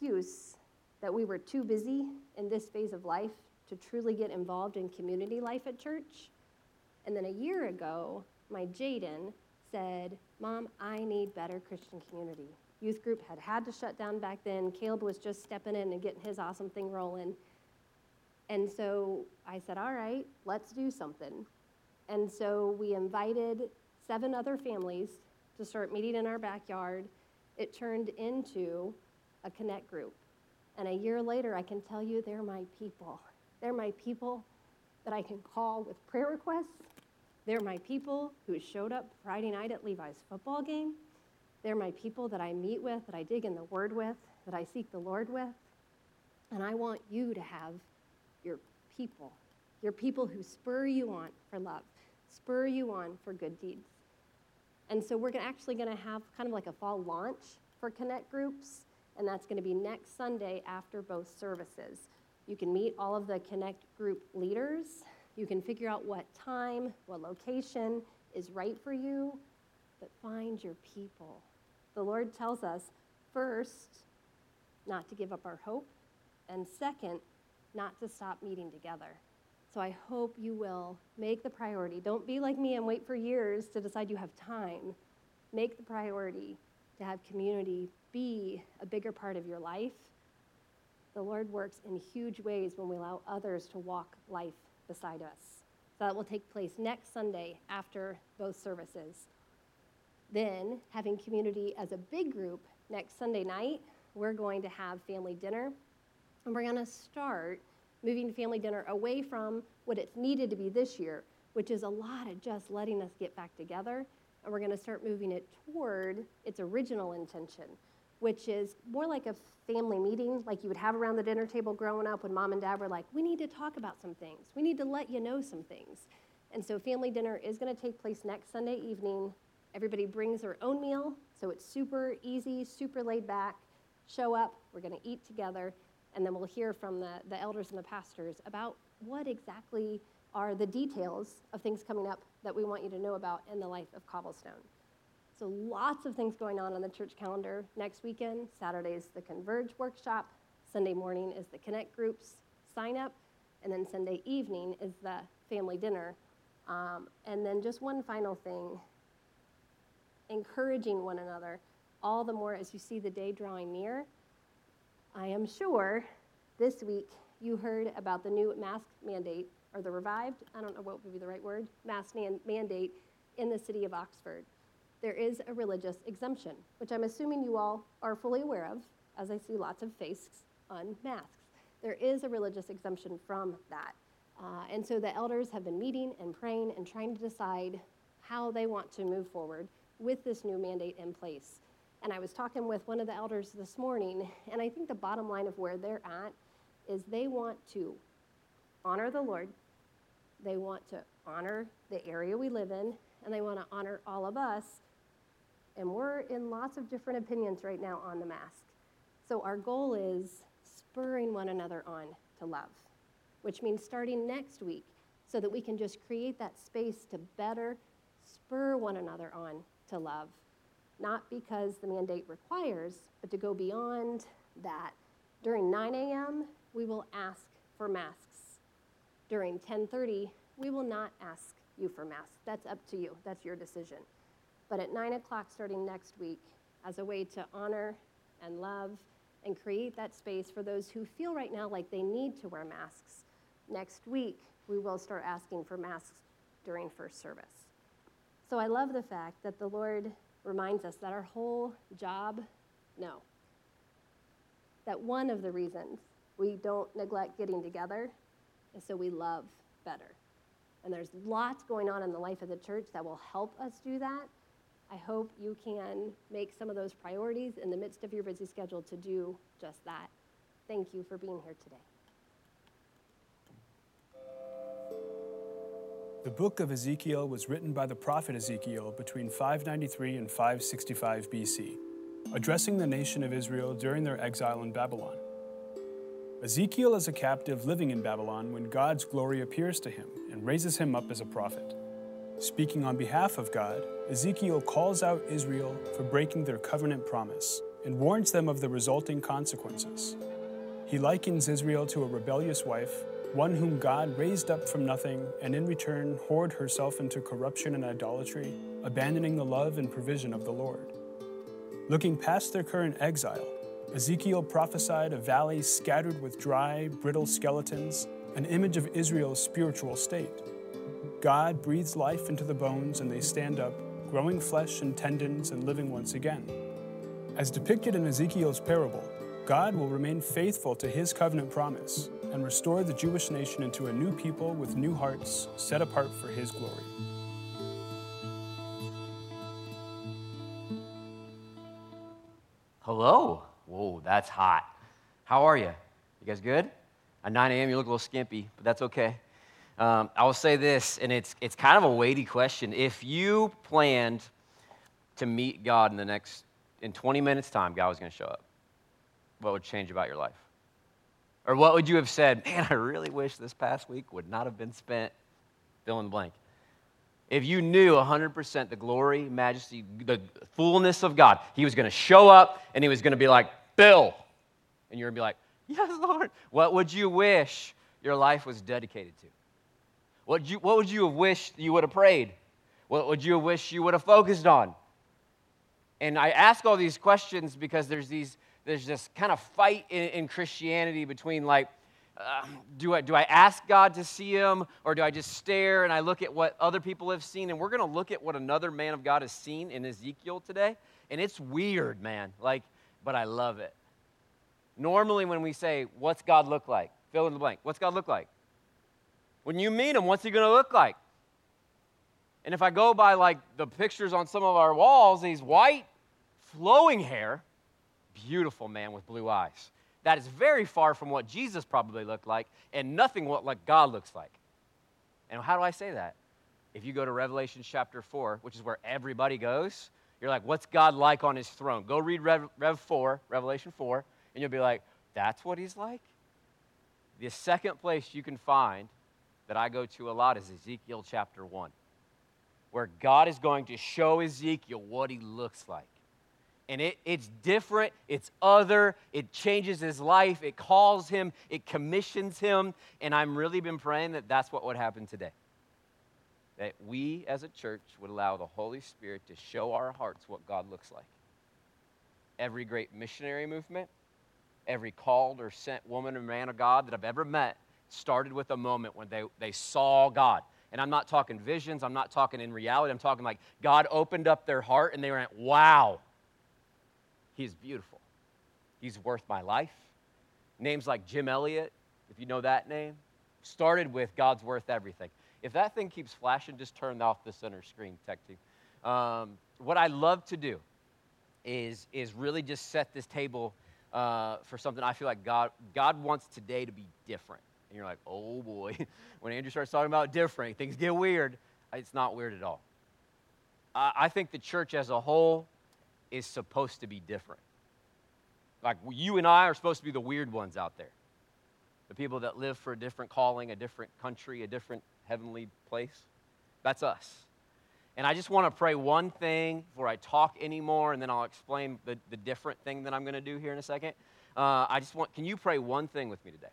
excuse that we were too busy in this phase of life to truly get involved in community life at church. And then a year ago, my Jaden said, Mom, I need better Christian community. Youth group had had to shut down back then. Caleb was just stepping in and getting his awesome thing rolling. And so I said, All right, let's do something. And so we invited seven other families to start meeting in our backyard. It turned into a connect group. And a year later, I can tell you they're my people. They're my people that I can call with prayer requests. They're my people who showed up Friday night at Levi's football game. They're my people that I meet with, that I dig in the Word with, that I seek the Lord with. And I want you to have your people, your people who spur you on for love, spur you on for good deeds. And so we're actually going to have kind of like a fall launch for Connect groups, and that's going to be next Sunday after both services. You can meet all of the Connect group leaders. You can figure out what time, what location is right for you, but find your people. The Lord tells us first, not to give up our hope, and second, not to stop meeting together. So I hope you will make the priority. Don't be like me and wait for years to decide you have time. Make the priority to have community be a bigger part of your life. The Lord works in huge ways when we allow others to walk life beside us. So that will take place next Sunday after both services. Then, having community as a big group next Sunday night, we're going to have family dinner. And we're going to start moving family dinner away from what it's needed to be this year, which is a lot of just letting us get back together. And we're going to start moving it toward its original intention, which is more like a family meeting, like you would have around the dinner table growing up when mom and dad were like, we need to talk about some things. We need to let you know some things. And so, family dinner is going to take place next Sunday evening. Everybody brings their own meal, so it's super easy, super laid back. Show up, we're going to eat together, and then we'll hear from the, the elders and the pastors about what exactly are the details of things coming up that we want you to know about in the life of Cobblestone. So, lots of things going on on the church calendar next weekend. Saturday is the Converge workshop, Sunday morning is the Connect groups sign up, and then Sunday evening is the family dinner. Um, and then, just one final thing encouraging one another, all the more as you see the day drawing near. I am sure this week you heard about the new mask mandate, or the revived, I don't know what would be the right word, mask man- mandate in the city of Oxford. There is a religious exemption, which I'm assuming you all are fully aware of, as I see lots of faces on masks. There is a religious exemption from that. Uh, and so the elders have been meeting and praying and trying to decide how they want to move forward with this new mandate in place. And I was talking with one of the elders this morning, and I think the bottom line of where they're at is they want to honor the Lord, they want to honor the area we live in, and they want to honor all of us. And we're in lots of different opinions right now on the mask. So our goal is spurring one another on to love, which means starting next week so that we can just create that space to better spur one another on to love not because the mandate requires, but to go beyond that. During 9 a.m., we will ask for masks. During 10:30, we will not ask you for masks. That's up to you. That's your decision. But at 9 o'clock, starting next week, as a way to honor and love and create that space for those who feel right now like they need to wear masks, next week we will start asking for masks during first service. So I love the fact that the Lord reminds us that our whole job, no. That one of the reasons we don't neglect getting together is so we love better. And there's lots going on in the life of the church that will help us do that. I hope you can make some of those priorities in the midst of your busy schedule to do just that. Thank you for being here today. The book of Ezekiel was written by the prophet Ezekiel between 593 and 565 BC, addressing the nation of Israel during their exile in Babylon. Ezekiel is a captive living in Babylon when God's glory appears to him and raises him up as a prophet. Speaking on behalf of God, Ezekiel calls out Israel for breaking their covenant promise and warns them of the resulting consequences. He likens Israel to a rebellious wife, one whom God raised up from nothing and in return whored herself into corruption and idolatry, abandoning the love and provision of the Lord. Looking past their current exile, Ezekiel prophesied a valley scattered with dry, brittle skeletons, an image of Israel's spiritual state. God breathes life into the bones and they stand up, growing flesh and tendons and living once again. As depicted in Ezekiel's parable, God will remain faithful to his covenant promise and restore the Jewish nation into a new people with new hearts set apart for his glory. Hello. Whoa, that's hot. How are you? You guys good? At 9 a.m., you look a little skimpy, but that's okay. Um, I will say this, and it's, it's kind of a weighty question. If you planned to meet God in the next, in 20 minutes' time, God was going to show up, what would change about your life? Or what would you have said, man, I really wish this past week would not have been spent fill in the blank? If you knew 100% the glory, majesty, the fullness of God, He was going to show up and He was going to be like, Bill. And you're going to be like, Yes, Lord. What would you wish your life was dedicated to? What, you, what would you have wished you would have prayed? What would you have wished you would have focused on? And I ask all these questions because there's these there's this kind of fight in, in Christianity between like, uh, do, I, do I ask God to see him or do I just stare and I look at what other people have seen? And we're going to look at what another man of God has seen in Ezekiel today. And it's weird, man. Like, but I love it. Normally, when we say, What's God look like? Fill in the blank. What's God look like? When you meet him, what's he going to look like? And if I go by like the pictures on some of our walls, he's white, flowing hair, beautiful man with blue eyes. That is very far from what Jesus probably looked like, and nothing what like God looks like. And how do I say that? If you go to Revelation chapter 4, which is where everybody goes, you're like, what's God like on his throne? Go read Rev, Rev 4, Revelation 4, and you'll be like, that's what he's like? The second place you can find that I go to a lot is Ezekiel chapter 1, where God is going to show Ezekiel what he looks like and it, it's different, it's other, it changes his life, it calls him, it commissions him. And I'm really been praying that that's what would happen today. That we as a church would allow the Holy Spirit to show our hearts what God looks like. Every great missionary movement, every called or sent woman or man of God that I've ever met started with a moment when they, they saw God. And I'm not talking visions, I'm not talking in reality, I'm talking like God opened up their heart and they went, wow he is beautiful. He's worth my life. Names like Jim Elliot, if you know that name, started with God's worth everything. If that thing keeps flashing, just turn off the center screen, tech team. Um, what I love to do is, is really just set this table uh, for something I feel like God, God wants today to be different. And you're like, oh boy, when Andrew starts talking about different, things get weird. It's not weird at all. I, I think the church as a whole is supposed to be different. Like you and I are supposed to be the weird ones out there. The people that live for a different calling, a different country, a different heavenly place. That's us. And I just want to pray one thing before I talk anymore, and then I'll explain the, the different thing that I'm going to do here in a second. Uh, I just want, can you pray one thing with me today?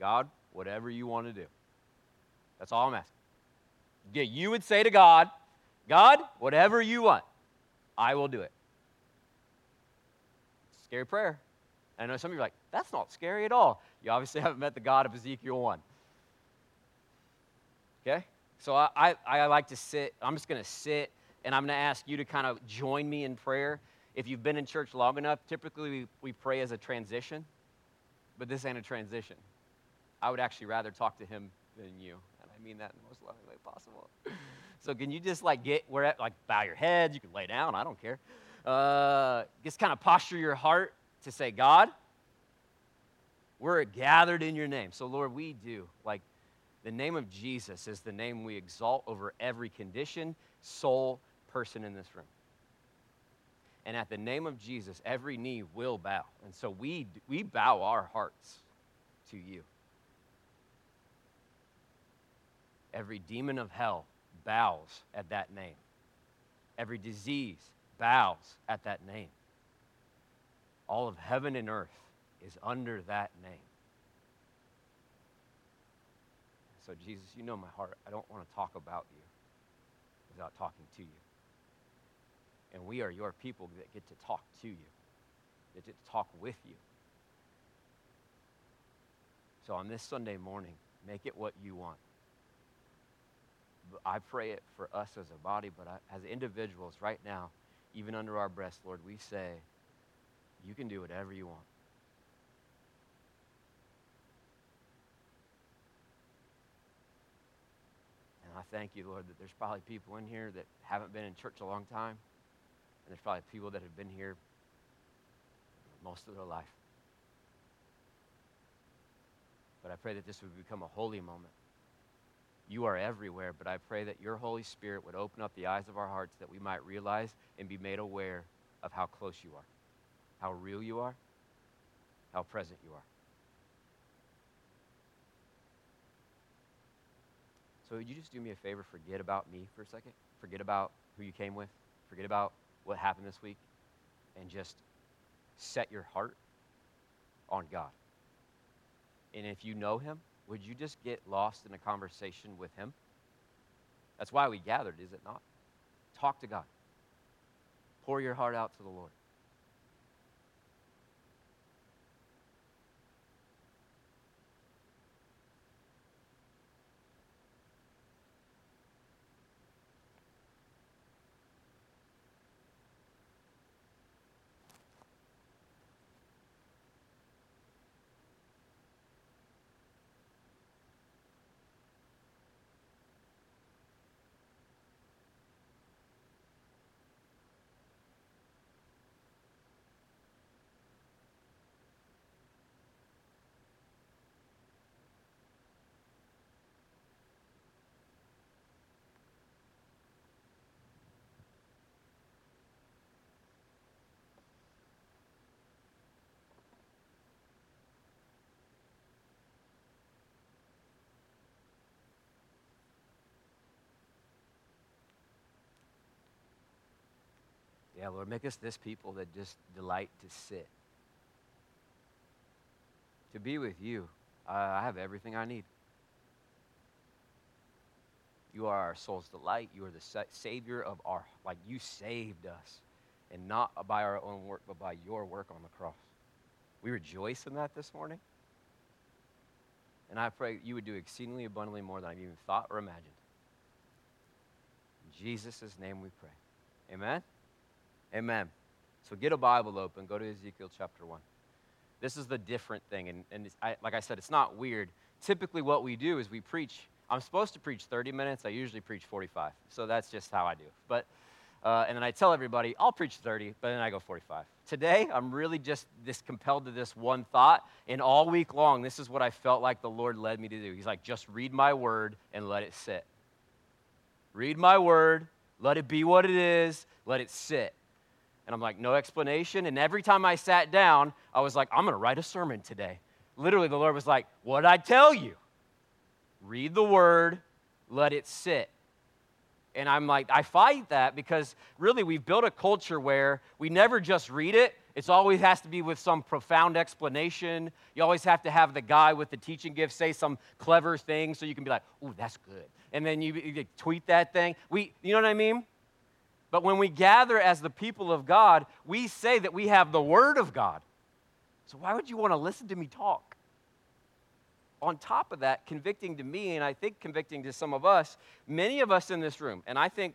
God, whatever you want to do. That's all I'm asking. Yeah, you would say to God, God, whatever you want. I will do it. Scary prayer. I know some of you are like, that's not scary at all. You obviously haven't met the God of Ezekiel 1. Okay? So I, I, I like to sit. I'm just going to sit, and I'm going to ask you to kind of join me in prayer. If you've been in church long enough, typically we, we pray as a transition, but this ain't a transition. I would actually rather talk to him than you, and I mean that in the most loving way possible. So can you just like get where like bow your head? You can lay down. I don't care. Uh, just kind of posture your heart to say, God, we're gathered in your name. So Lord, we do like the name of Jesus is the name we exalt over every condition, soul, person in this room. And at the name of Jesus, every knee will bow. And so we, we bow our hearts to you. Every demon of hell bows at that name. Every disease bows at that name. All of heaven and earth is under that name. So, Jesus, you know my heart. I don't want to talk about you without talking to you. And we are your people that get to talk to you, that get to talk with you. So, on this Sunday morning, make it what you want. I pray it for us as a body, but as individuals right now, even under our breath, Lord, we say, you can do whatever you want. And I thank you, Lord, that there's probably people in here that haven't been in church a long time. And there's probably people that have been here most of their life. But I pray that this would become a holy moment. You are everywhere, but I pray that your Holy Spirit would open up the eyes of our hearts that we might realize and be made aware of how close you are, how real you are, how present you are. So, would you just do me a favor? Forget about me for a second. Forget about who you came with. Forget about what happened this week. And just set your heart on God. And if you know Him, would you just get lost in a conversation with Him? That's why we gathered, is it not? Talk to God. Pour your heart out to the Lord. Yeah, Lord, make us this people that just delight to sit. To be with you, I have everything I need. You are our soul's delight. You are the Savior of our, like you saved us. And not by our own work, but by your work on the cross. We rejoice in that this morning. And I pray you would do exceedingly abundantly more than I've even thought or imagined. In Jesus' name we pray. Amen. Amen. So get a Bible open, go to Ezekiel chapter 1. This is the different thing. And, and I, like I said, it's not weird. Typically, what we do is we preach. I'm supposed to preach 30 minutes. I usually preach 45. So that's just how I do. But, uh, and then I tell everybody, I'll preach 30, but then I go 45. Today, I'm really just this compelled to this one thought. And all week long, this is what I felt like the Lord led me to do. He's like, just read my word and let it sit. Read my word, let it be what it is, let it sit. And I'm like, no explanation. And every time I sat down, I was like, I'm going to write a sermon today. Literally, the Lord was like, What'd I tell you? Read the word, let it sit. And I'm like, I fight that because really we've built a culture where we never just read it. It always has to be with some profound explanation. You always have to have the guy with the teaching gift say some clever thing so you can be like, ooh, that's good. And then you, you tweet that thing. We, you know what I mean? But when we gather as the people of God, we say that we have the Word of God. So why would you want to listen to me talk? On top of that, convicting to me, and I think convicting to some of us, many of us in this room, and I think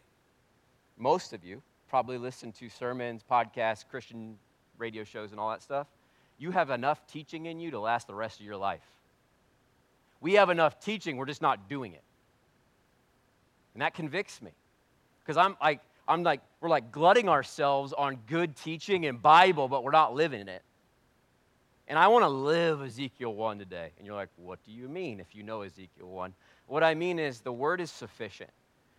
most of you probably listen to sermons, podcasts, Christian radio shows, and all that stuff. You have enough teaching in you to last the rest of your life. We have enough teaching, we're just not doing it. And that convicts me. Because I'm like, I'm like, we're like glutting ourselves on good teaching and Bible, but we're not living it. And I want to live Ezekiel 1 today. And you're like, what do you mean if you know Ezekiel 1? What I mean is the word is sufficient.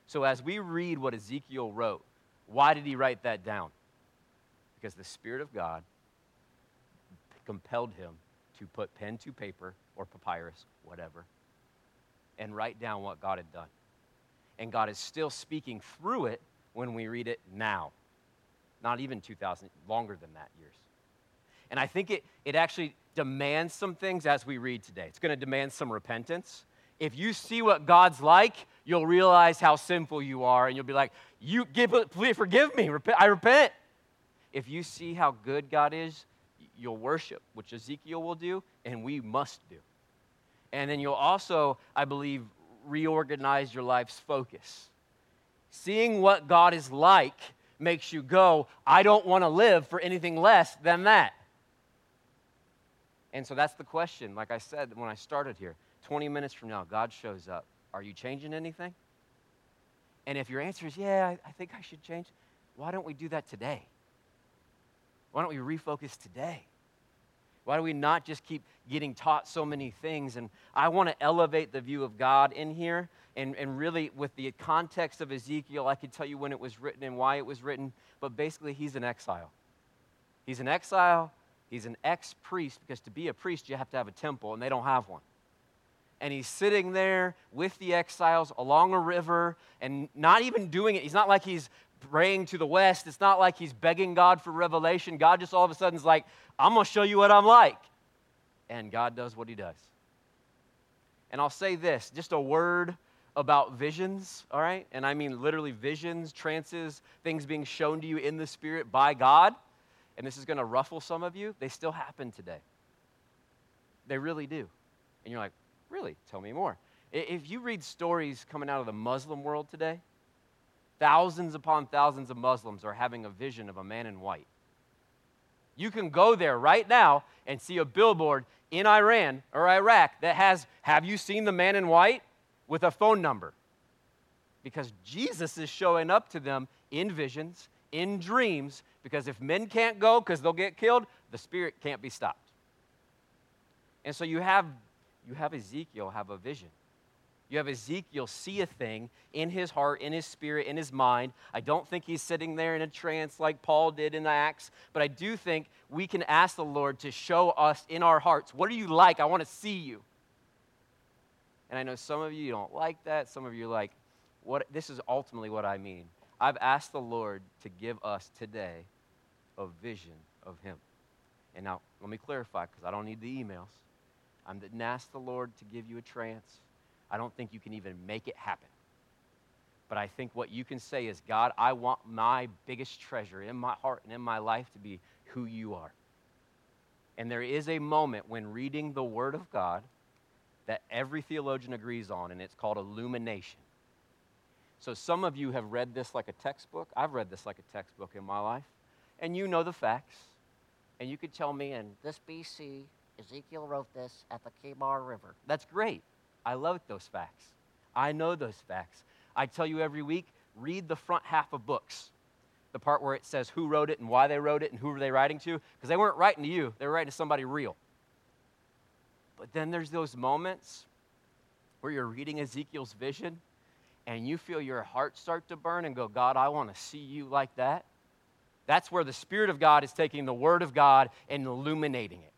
So as we read what Ezekiel wrote, why did he write that down? Because the Spirit of God compelled him to put pen to paper or papyrus, whatever, and write down what God had done. And God is still speaking through it when we read it now. Not even 2,000, longer than that years. And I think it, it actually demands some things as we read today. It's going to demand some repentance. If you see what God's like, you'll realize how sinful you are, and you'll be like, "You give, please forgive me. I repent." If you see how good God is, you'll worship, which Ezekiel will do, and we must do. And then you'll also, I believe, reorganize your life's focus. Seeing what God is like makes you go, I don't want to live for anything less than that. And so that's the question. Like I said when I started here 20 minutes from now, God shows up. Are you changing anything? And if your answer is, yeah, I, think I should change, why don't we do that today? Why don't we refocus today? Why do we not just keep getting taught so many things? And I want to elevate the view of God in here. And, and really, with the context of Ezekiel, I could tell you when it was written and why it was written. But basically, he's an exile. He's an exile. He's an ex priest because to be a priest, you have to have a temple, and they don't have one. And he's sitting there with the exiles along a river and not even doing it. He's not like he's praying to the west. It's not like he's begging God for revelation. God just all of a sudden is like, I'm going to show you what I'm like. And God does what he does. And I'll say this just a word about visions, all right? And I mean literally visions, trances, things being shown to you in the Spirit by God. And this is going to ruffle some of you. They still happen today. They really do. And you're like, really? Tell me more. If you read stories coming out of the Muslim world today, Thousands upon thousands of Muslims are having a vision of a man in white. You can go there right now and see a billboard in Iran or Iraq that has, Have you seen the man in white? with a phone number. Because Jesus is showing up to them in visions, in dreams, because if men can't go because they'll get killed, the spirit can't be stopped. And so you have, you have Ezekiel have a vision. You have Ezekiel see a thing in his heart, in his spirit, in his mind. I don't think he's sitting there in a trance like Paul did in Acts, but I do think we can ask the Lord to show us in our hearts, what are you like? I want to see you. And I know some of you don't like that. Some of you are like, what this is ultimately what I mean. I've asked the Lord to give us today a vision of him. And now let me clarify because I don't need the emails. I didn't ask the Lord to give you a trance. I don't think you can even make it happen. But I think what you can say is, God, I want my biggest treasure in my heart and in my life to be who you are. And there is a moment when reading the Word of God that every theologian agrees on, and it's called illumination. So some of you have read this like a textbook. I've read this like a textbook in my life. And you know the facts. And you could tell me, and this BC, Ezekiel wrote this at the Kebar River. That's great. I love those facts. I know those facts. I tell you every week read the front half of books, the part where it says who wrote it and why they wrote it and who were they writing to, because they weren't writing to you, they were writing to somebody real. But then there's those moments where you're reading Ezekiel's vision and you feel your heart start to burn and go, God, I want to see you like that. That's where the Spirit of God is taking the Word of God and illuminating it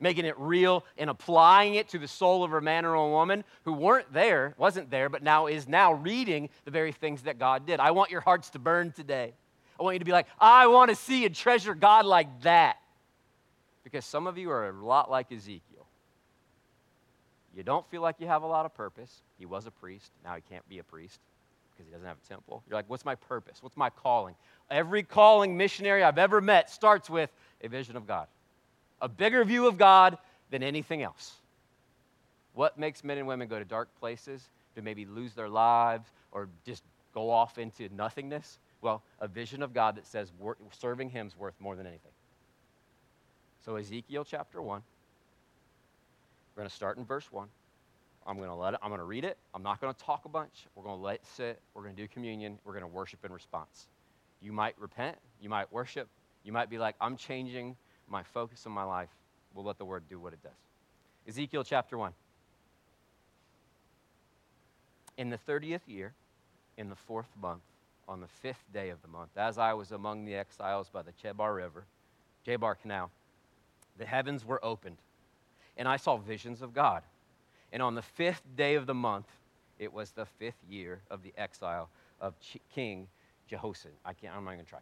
making it real and applying it to the soul of a man or a woman who weren't there, wasn't there, but now is now reading the very things that God did. I want your hearts to burn today. I want you to be like, I want to see and treasure God like that. Because some of you are a lot like Ezekiel. You don't feel like you have a lot of purpose. He was a priest. Now he can't be a priest because he doesn't have a temple. You're like, what's my purpose? What's my calling? Every calling missionary I've ever met starts with a vision of God a bigger view of God than anything else. What makes men and women go to dark places to maybe lose their lives or just go off into nothingness? Well, a vision of God that says serving Him is worth more than anything. So, Ezekiel chapter 1, we're going to start in verse 1. I'm going to let it, I'm going to read it. I'm not going to talk a bunch. We're going to let it sit. We're going to do communion. We're going to worship in response. You might repent. You might worship. You might be like, I'm changing my focus in my life, will let the word do what it does. Ezekiel chapter 1. In the 30th year, in the fourth month, on the fifth day of the month, as I was among the exiles by the Chebar River, Chebar Canal, the heavens were opened, and I saw visions of God. And on the fifth day of the month, it was the fifth year of the exile of King Jehoshaphat. I can't, I'm not going to try.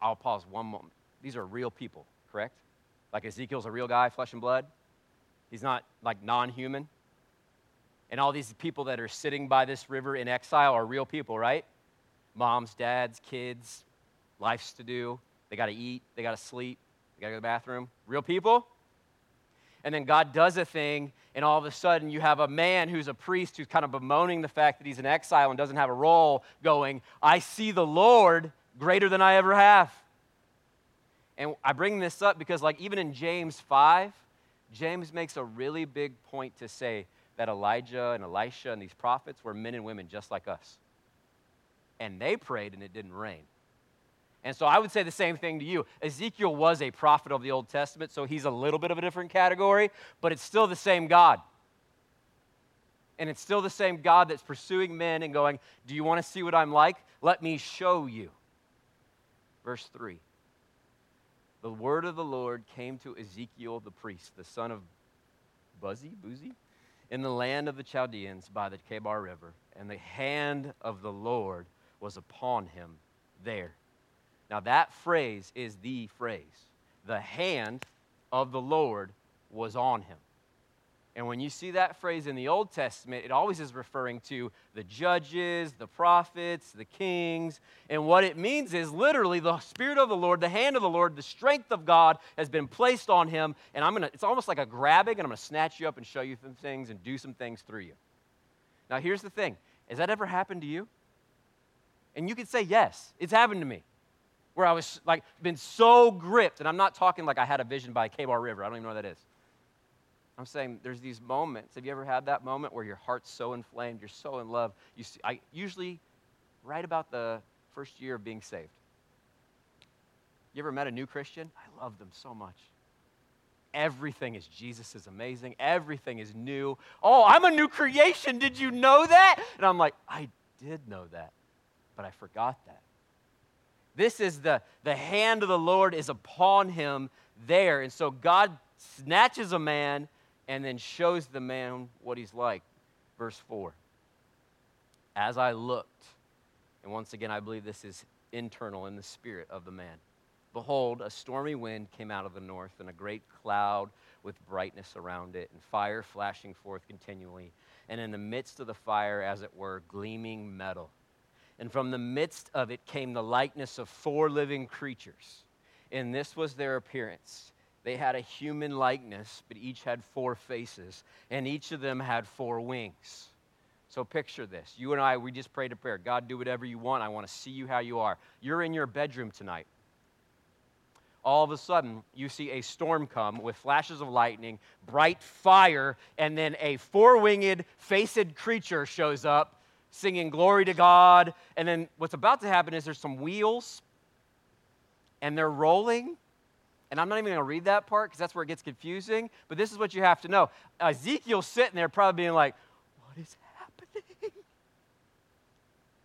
I'll pause one moment these are real people, correct? Like Ezekiel's a real guy, flesh and blood. He's not like non human. And all these people that are sitting by this river in exile are real people, right? Moms, dads, kids, life's to do. They got to eat, they got to sleep, they got to go to the bathroom. Real people. And then God does a thing, and all of a sudden you have a man who's a priest who's kind of bemoaning the fact that he's in exile and doesn't have a role, going, I see the Lord greater than I ever have. And I bring this up because, like, even in James 5, James makes a really big point to say that Elijah and Elisha and these prophets were men and women just like us. And they prayed and it didn't rain. And so I would say the same thing to you. Ezekiel was a prophet of the Old Testament, so he's a little bit of a different category, but it's still the same God. And it's still the same God that's pursuing men and going, Do you want to see what I'm like? Let me show you. Verse 3 The word of the Lord came to Ezekiel the priest, the son of Buzzy, Boozy, in the land of the Chaldeans by the Kebar River, and the hand of the Lord was upon him there. Now, that phrase is the phrase. The hand of the Lord was on him. And when you see that phrase in the Old Testament, it always is referring to the judges, the prophets, the kings. And what it means is literally the Spirit of the Lord, the hand of the Lord, the strength of God has been placed on him. And I'm to, it's almost like a grabbing, and I'm to snatch you up and show you some things and do some things through you. Now, here's the thing has that ever happened to you? And you could say, yes, it's happened to me. Where I was like, been so gripped, and I'm not talking like I had a vision by Kebar River. I don't even know what that is. I'm saying there's these moments. Have you ever had that moment where your heart's so inflamed, you're so in love? You see, I usually right about the first year of being saved. You ever met a new Christian? I love them so much. Everything is Jesus is amazing. Everything is new. Oh, I'm a new creation. Did you know that? And I'm like, I did know that, but I forgot that. This is the, the hand of the Lord is upon him there. And so God snatches a man and then shows the man what he's like. Verse 4. As I looked, and once again, I believe this is internal in the spirit of the man. Behold, a stormy wind came out of the north, and a great cloud with brightness around it, and fire flashing forth continually. And in the midst of the fire, as it were, gleaming metal. And from the midst of it came the likeness of four living creatures. And this was their appearance they had a human likeness, but each had four faces, and each of them had four wings. So picture this. You and I, we just prayed a prayer. God, do whatever you want. I want to see you how you are. You're in your bedroom tonight. All of a sudden, you see a storm come with flashes of lightning, bright fire, and then a four winged, faced creature shows up singing glory to God. And then what's about to happen is there's some wheels, and they're rolling and I'm not even going to read that part because that's where it gets confusing. But this is what you have to know Ezekiel's sitting there probably being like, What is happening?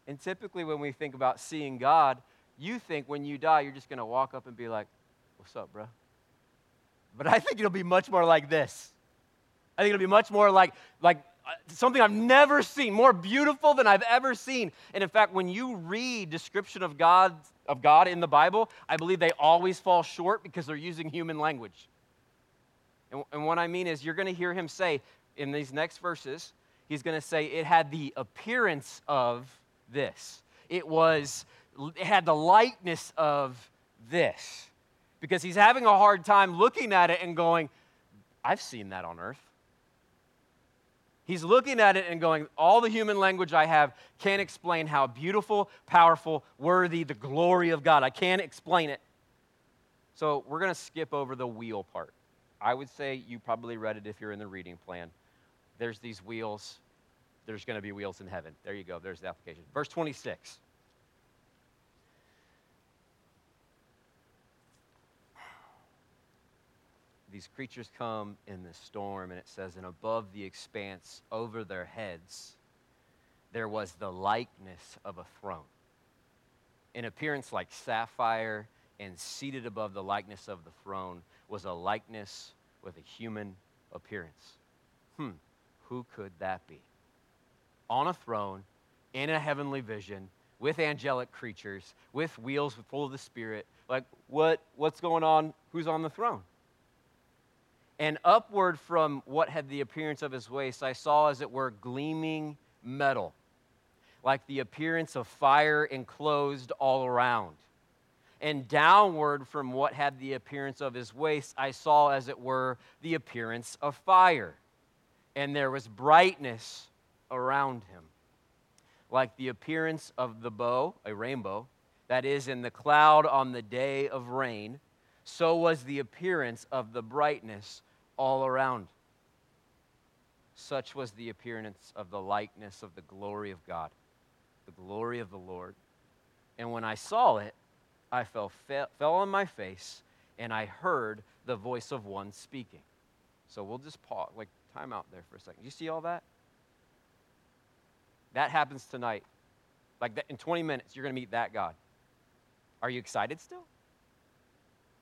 And typically, when we think about seeing God, you think when you die, you're just going to walk up and be like, What's up, bro? But I think it'll be much more like this. I think it'll be much more like, like uh, something I've never seen, more beautiful than I've ever seen. And in fact, when you read description of God, of God in the Bible, I believe they always fall short because they're using human language. And, and what I mean is, you're going to hear him say in these next verses, he's going to say, it had the appearance of this. It was, it had the likeness of this. Because he's having a hard time looking at it and going, I've seen that on earth. He's looking at it and going, All the human language I have can't explain how beautiful, powerful, worthy, the glory of God. I can't explain it. So we're going to skip over the wheel part. I would say you probably read it if you're in the reading plan. There's these wheels. There's going to be wheels in heaven. There you go. There's the application. Verse 26. These creatures come in the storm, and it says, and above the expanse, over their heads, there was the likeness of a throne. In appearance like sapphire, and seated above the likeness of the throne was a likeness with a human appearance. Hmm, who could that be? On a throne, in a heavenly vision, with angelic creatures, with wheels full of the Spirit. Like, what, what's going on? Who's on the throne? And upward from what had the appearance of his waist, I saw, as it were, gleaming metal, like the appearance of fire enclosed all around. And downward from what had the appearance of his waist, I saw, as it were, the appearance of fire. And there was brightness around him, like the appearance of the bow, a rainbow, that is in the cloud on the day of rain. So was the appearance of the brightness all around. Such was the appearance of the likeness of the glory of God, the glory of the Lord. And when I saw it, I fell, fell, fell on my face, and I heard the voice of one speaking. So we'll just pause, like time out there for a second. You see all that? That happens tonight. Like that, in 20 minutes, you're going to meet that God. Are you excited still?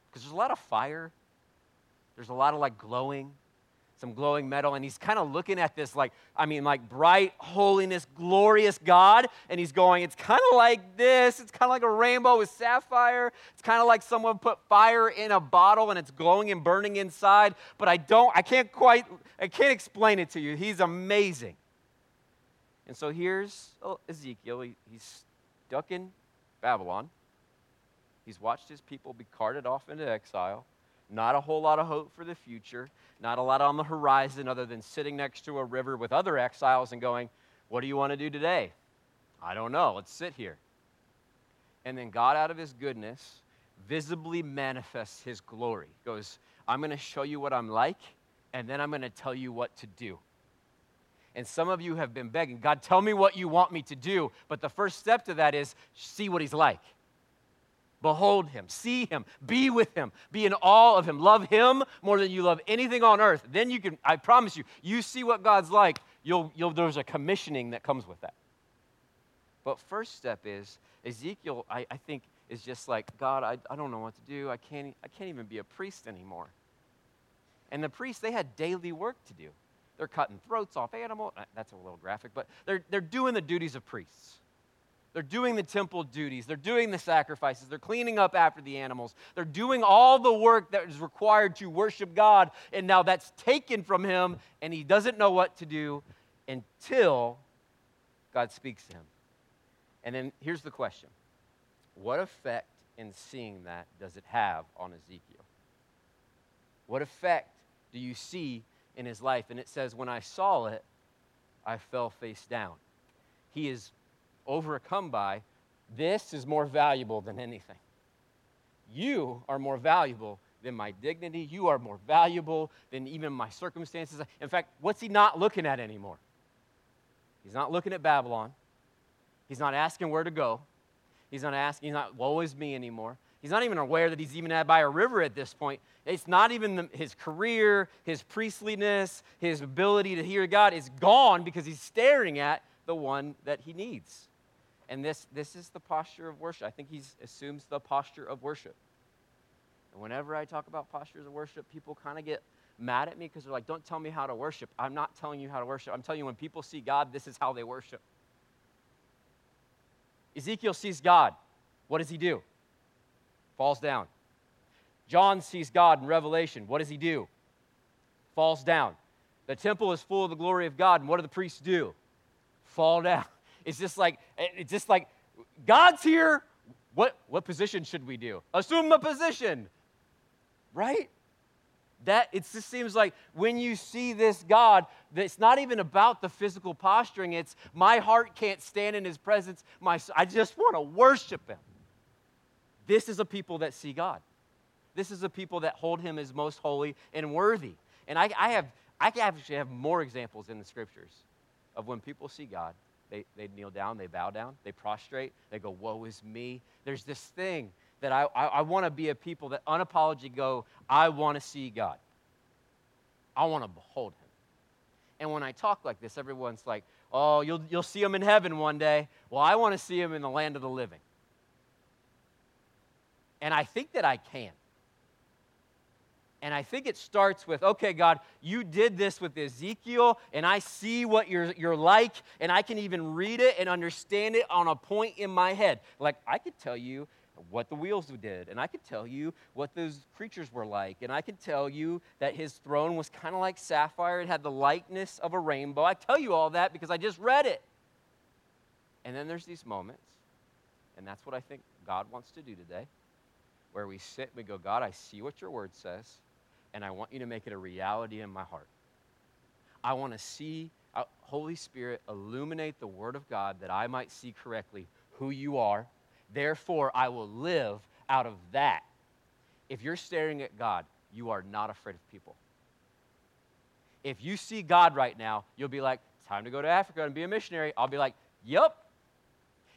Because there's a lot of fire. There's a lot of like glowing some glowing metal, and he's kind of looking at this like, I mean, like bright, holiness, glorious God, and he's going, it's kind of like this. It's kind of like a rainbow with sapphire. It's kind of like someone put fire in a bottle and it's glowing and burning inside, but I don't, I can't quite, I can't explain it to you. He's amazing. And so here's oh, Ezekiel. He, he's stuck in Babylon. He's watched his people be carted off into exile. Not a whole lot of hope for the future, not a lot on the horizon other than sitting next to a river with other exiles and going, What do you want to do today? I don't know. Let's sit here. And then God, out of his goodness, visibly manifests his glory. Goes, I'm going to show you what I'm like, and then I'm going to tell you what to do. And some of you have been begging, God, tell me what you want me to do. But the first step to that is see what he's like. Behold him, see him, be with him, be in awe of him, love him more than you love anything on earth. Then you can, I promise you, you see what God's like, you'll, you'll, there's a commissioning that comes with that. But first step is Ezekiel, I, I think, is just like, God, I, I don't know what to do. I can't, I can't even be a priest anymore. And the priests, they had daily work to do. They're cutting throats off animals. That's a little graphic, but they're, they're doing the duties of priests. They're doing the temple duties. They're doing the sacrifices. They're cleaning up after the animals. They're doing all the work that is required to worship God. And now that's taken from him, and he doesn't know what to do until God speaks to him. And then here's the question What effect in seeing that does it have on Ezekiel? What effect do you see in his life? And it says, When I saw it, I fell face down. He is overcome by, this is more valuable than anything. You are more valuable than my dignity. You are more valuable than even my circumstances. In fact, what's he not looking at anymore? He's not looking at Babylon. He's not asking where to go. He's not asking, he's not, woe is me anymore. He's not even aware that he's even by a river at this point. It's not even the, his career, his priestliness, his ability to hear God is gone because he's staring at the one that he needs. And this, this is the posture of worship. I think he assumes the posture of worship. And whenever I talk about postures of worship, people kind of get mad at me because they're like, don't tell me how to worship. I'm not telling you how to worship. I'm telling you when people see God, this is how they worship. Ezekiel sees God. What does he do? Falls down. John sees God in Revelation. What does he do? Falls down. The temple is full of the glory of God, and what do the priests do? Fall down. It's just like, it's just like, God's here. What, what position should we do? Assume a position, right? That it just seems like when you see this God, it's not even about the physical posturing. It's my heart can't stand in His presence. My, I just want to worship Him. This is a people that see God. This is a people that hold Him as most holy and worthy. And I, I have, I actually have more examples in the scriptures of when people see God they, they kneel down, they bow down, they prostrate, they go, Woe is me. There's this thing that I, I, I want to be a people that unapologetically go, I want to see God. I want to behold him. And when I talk like this, everyone's like, Oh, you'll, you'll see him in heaven one day. Well, I want to see him in the land of the living. And I think that I can. And I think it starts with, okay, God, you did this with Ezekiel, and I see what you're, you're like, and I can even read it and understand it on a point in my head. Like, I could tell you what the wheels did, and I could tell you what those creatures were like, and I could tell you that his throne was kind of like sapphire, it had the likeness of a rainbow. I tell you all that because I just read it. And then there's these moments, and that's what I think God wants to do today, where we sit and we go, God, I see what your word says and I want you to make it a reality in my heart. I want to see, uh, Holy Spirit, illuminate the Word of God that I might see correctly who you are. Therefore, I will live out of that. If you're staring at God, you are not afraid of people. If you see God right now, you'll be like, time to go to Africa and be a missionary. I'll be like, yep.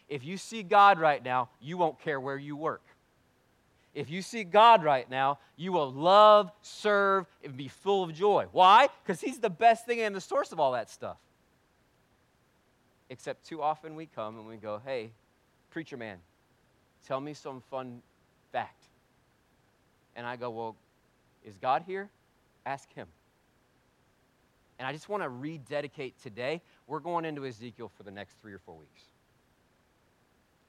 If you see God right now, you won't care where you work. If you see God right now, you will love, serve, and be full of joy. Why? Because He's the best thing and the source of all that stuff. Except too often we come and we go, hey, preacher man, tell me some fun fact. And I go, well, is God here? Ask Him. And I just want to rededicate today. We're going into Ezekiel for the next three or four weeks.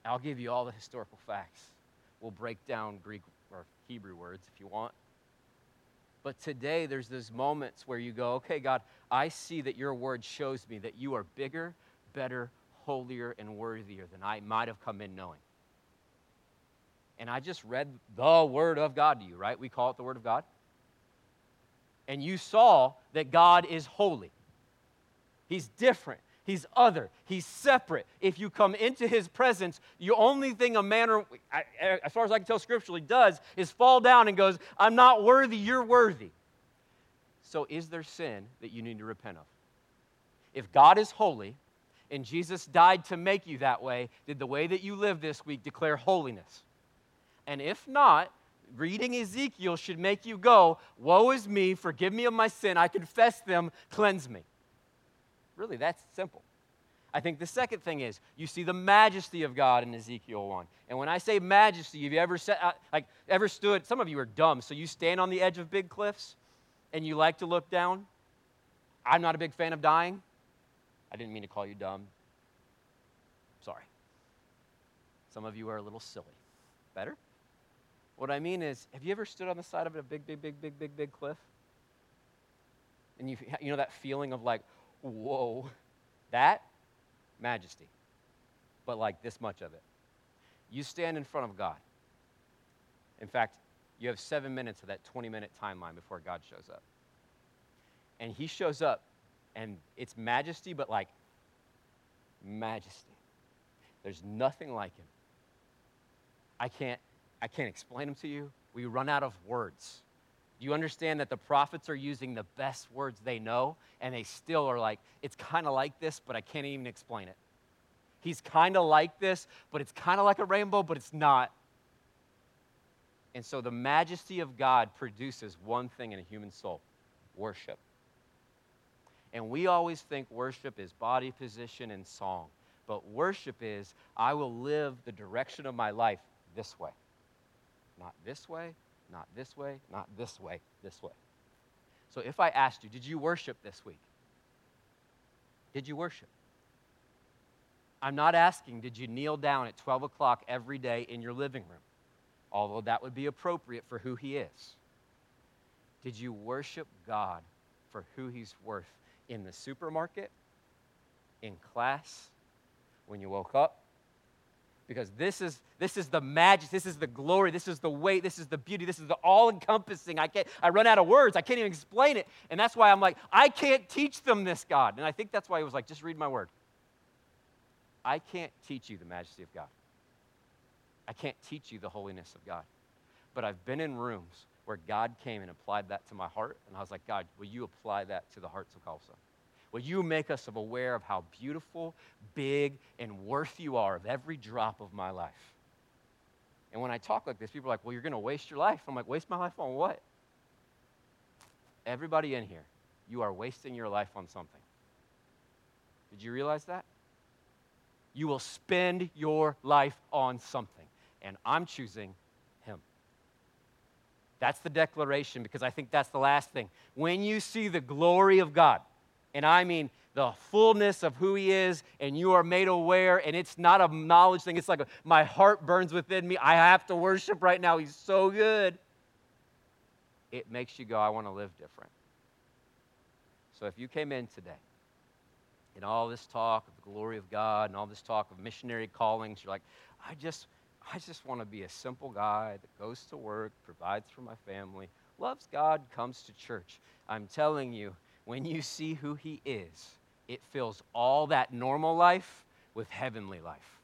I'll give you all the historical facts. We'll break down Greek or Hebrew words if you want. But today, there's those moments where you go, okay, God, I see that your word shows me that you are bigger, better, holier, and worthier than I might have come in knowing. And I just read the word of God to you, right? We call it the word of God. And you saw that God is holy, He's different. He's other. He's separate. If you come into his presence, the only thing a man, or, as far as I can tell scripturally, does is fall down and goes, I'm not worthy, you're worthy. So is there sin that you need to repent of? If God is holy and Jesus died to make you that way, did the way that you live this week declare holiness? And if not, reading Ezekiel should make you go, Woe is me, forgive me of my sin, I confess them, cleanse me. Really, that's simple. I think the second thing is you see the majesty of God in Ezekiel 1. And when I say majesty, have you ever set, uh, like ever stood some of you are dumb, so you stand on the edge of big cliffs and you like to look down? I'm not a big fan of dying. I didn't mean to call you dumb. Sorry. Some of you are a little silly. Better? What I mean is, have you ever stood on the side of a big, big, big, big, big, big cliff? And you, you know that feeling of like, whoa, that majesty, but like this much of it. You stand in front of God. In fact, you have seven minutes of that 20 minute timeline before God shows up. And he shows up, and it's majesty, but like majesty. There's nothing like him. I can't, I can't explain him to you. We run out of words. You understand that the prophets are using the best words they know, and they still are like, it's kind of like this, but I can't even explain it? He's kind of like this, but it's kind of like a rainbow, but it's not. And so the majesty of God produces one thing in a human soul worship. And we always think worship is body position and song. But worship is, I will live the direction of my life this way. Not this way, not this way, not this way, this way. So if I asked you, did you worship this week? Did you worship? I'm not asking, did you kneel down at 12 o'clock every day in your living room? Although that would be appropriate for who He is. Did you worship God for who He's worth in the supermarket, in class, when you woke up, because this is this is the magic this is the glory this is the weight this is the beauty this is the all-encompassing. I can't i run out of words i can't even explain it. And that's why i'm like i can't teach them this god. And i think that's why he was like just read my word. I can't teach you the majesty of god. I can't teach you the holiness of god. But i've been in rooms where god came and applied that to my heart. And i was like god will you apply that to the hearts of Khalsa? Will you make us aware of how beautiful, big, and worth you are of every drop of my life? And when I talk like this, people are like, well, you're going to waste your life. I'm like, waste my life on what? Everybody in here, you are wasting your life on something. Did you realize that? You will spend your life on something. And I'm choosing Him. That's the declaration because I think that's the last thing. When you see the glory of God, and I mean the fullness of who He is, and you are made aware, and it's not a knowledge thing, it's like my heart burns within me. I have to worship right now. He's so good. It makes you go, I want to live different. So if you came in today, and all this talk of the glory of God and all this talk of missionary callings, you're like, I just, I just want to be a simple guy that goes to work, provides for my family, loves God, comes to church. I'm telling you, when you see who He is, it fills all that normal life with heavenly life.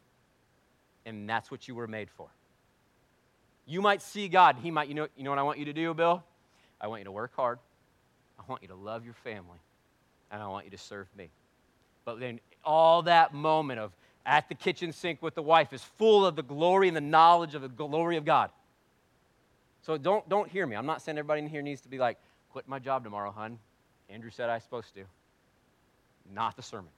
And that's what you were made for. You might see God. He might, you know, you know what I want you to do, Bill? I want you to work hard. I want you to love your family. And I want you to serve me. But then all that moment of at the kitchen sink with the wife is full of the glory and the knowledge of the glory of God. So don't, don't hear me. I'm not saying everybody in here needs to be like, quit my job tomorrow, hun. Andrew said I was supposed to. Not the sermon.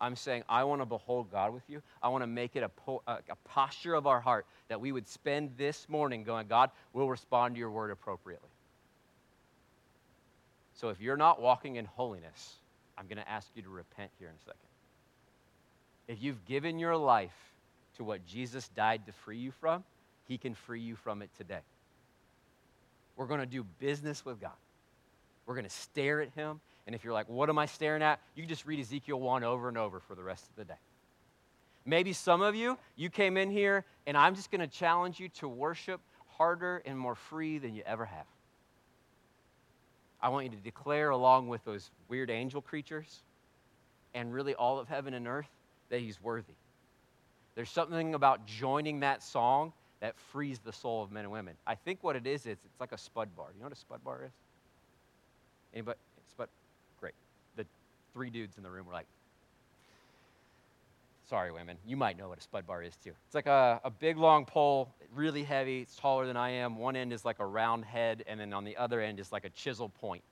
I'm saying I want to behold God with you. I want to make it a, po- a posture of our heart that we would spend this morning going, God, we'll respond to your word appropriately. So if you're not walking in holiness, I'm going to ask you to repent here in a second. If you've given your life to what Jesus died to free you from, he can free you from it today. We're going to do business with God. We're going to stare at him. And if you're like, what am I staring at? You can just read Ezekiel 1 over and over for the rest of the day. Maybe some of you, you came in here, and I'm just going to challenge you to worship harder and more free than you ever have. I want you to declare, along with those weird angel creatures and really all of heaven and earth, that He's worthy. There's something about joining that song that frees the soul of men and women. I think what it is is it's like a spud bar. You know what a spud bar is? Anybody? Spud? Great. The three dudes in the room were like, sorry, women, you might know what a spud bar is too. It's like a, a big long pole, really heavy, it's taller than I am. One end is like a round head, and then on the other end is like a chisel point.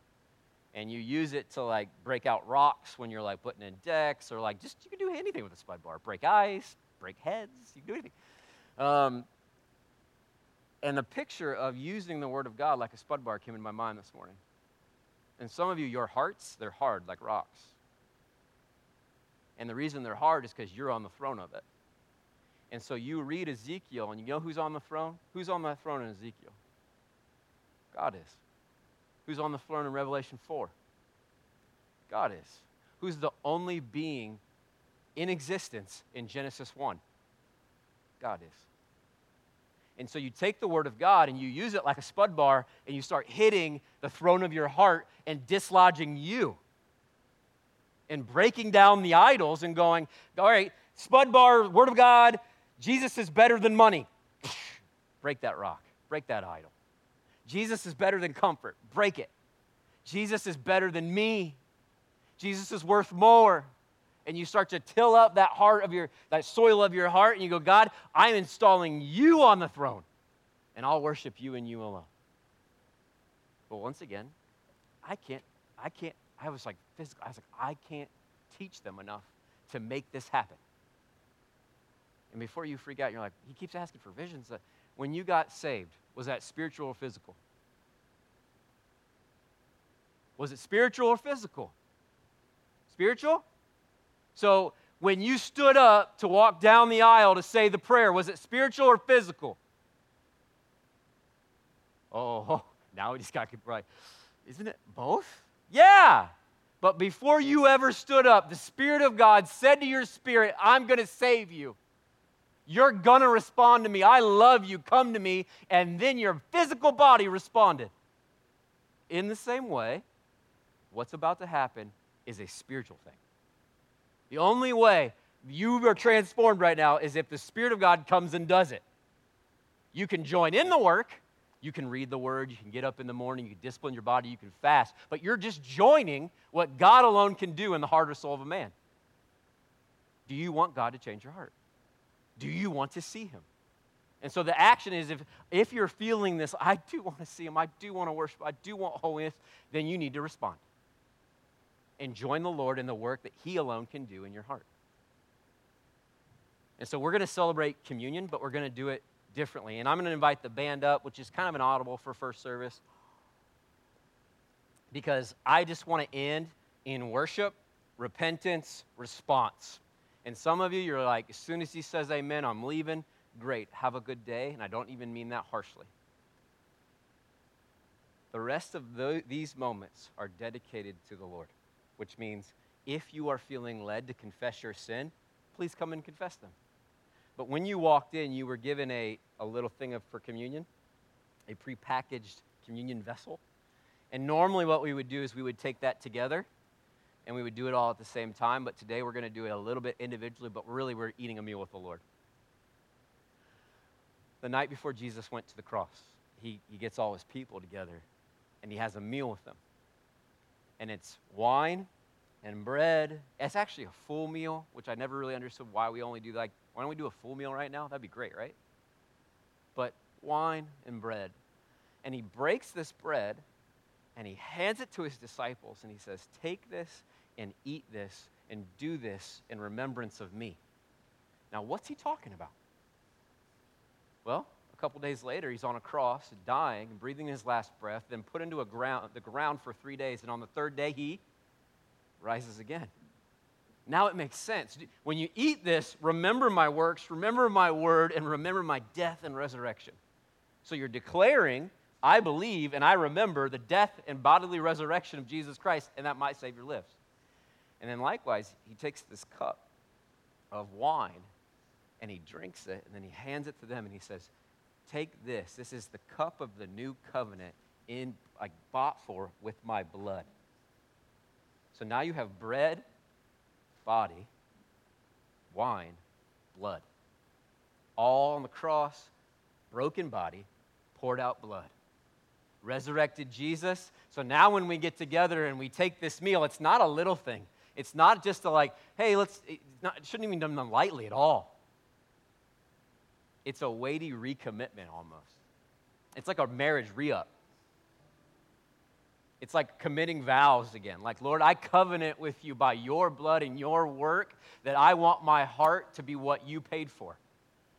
And you use it to like break out rocks when you're like putting in decks, or like just you can do anything with a spud bar. Break ice, break heads, you can do anything. Um, and the picture of using the Word of God like a spud bar came in my mind this morning. And some of you, your hearts, they're hard like rocks. And the reason they're hard is because you're on the throne of it. And so you read Ezekiel, and you know who's on the throne? Who's on the throne in Ezekiel? God is. Who's on the throne in Revelation 4? God is. Who's the only being in existence in Genesis 1? God is. And so you take the word of God and you use it like a spud bar and you start hitting the throne of your heart and dislodging you and breaking down the idols and going, all right, spud bar, word of God, Jesus is better than money. Break that rock, break that idol. Jesus is better than comfort. Break it. Jesus is better than me. Jesus is worth more. And you start to till up that heart of your, that soil of your heart, and you go, God, I'm installing you on the throne, and I'll worship you and you alone. But once again, I can't, I can't, I was like physical, I was like, I can't teach them enough to make this happen. And before you freak out, you're like, he keeps asking for visions. Uh, when you got saved, was that spiritual or physical? Was it spiritual or physical? Spiritual? So when you stood up to walk down the aisle to say the prayer, was it spiritual or physical? Oh, now we just got to right. Isn't it both? Yeah. But before you ever stood up, the Spirit of God said to your spirit, I'm going to save you. You're going to respond to me. I love you. Come to me. And then your physical body responded. In the same way, what's about to happen is a spiritual thing. The only way you are transformed right now is if the Spirit of God comes and does it. You can join in the work. You can read the word. You can get up in the morning. You can discipline your body. You can fast. But you're just joining what God alone can do in the heart or soul of a man. Do you want God to change your heart? Do you want to see him? And so the action is if, if you're feeling this, I do want to see him, I do want to worship, I do want holiness, then you need to respond. And join the Lord in the work that he alone can do in your heart. And so we're going to celebrate communion, but we're going to do it differently. And I'm going to invite the band up, which is kind of an audible for first service, because I just want to end in worship, repentance, response. And some of you, you're like, as soon as he says amen, I'm leaving. Great, have a good day. And I don't even mean that harshly. The rest of the, these moments are dedicated to the Lord, which means if you are feeling led to confess your sin, please come and confess them. But when you walked in, you were given a, a little thing of, for communion, a prepackaged communion vessel. And normally, what we would do is we would take that together and we would do it all at the same time. But today, we're going to do it a little bit individually, but really, we're eating a meal with the Lord. The night before Jesus went to the cross, he, he gets all his people together and he has a meal with them. And it's wine and bread. It's actually a full meal, which I never really understood why we only do like, why don't we do a full meal right now? That'd be great, right? But wine and bread. And he breaks this bread and he hands it to his disciples and he says, Take this and eat this and do this in remembrance of me. Now, what's he talking about? Well, a couple days later, he's on a cross, dying, breathing his last breath, then put into ground, the ground for three days. And on the third day, he rises again. Now it makes sense. When you eat this, remember my works, remember my word, and remember my death and resurrection. So you're declaring, I believe and I remember the death and bodily resurrection of Jesus Christ, and that my Savior lives. And then likewise, he takes this cup of wine and he drinks it, and then he hands it to them and he says, Take this. This is the cup of the new covenant in I bought for with my blood. So now you have bread, body, wine, blood. All on the cross, broken body, poured out blood. Resurrected Jesus. So now when we get together and we take this meal, it's not a little thing. It's not just a like, hey, let's, not, it shouldn't even be done lightly at all. It's a weighty recommitment almost. It's like a marriage re up. It's like committing vows again. Like, Lord, I covenant with you by your blood and your work that I want my heart to be what you paid for.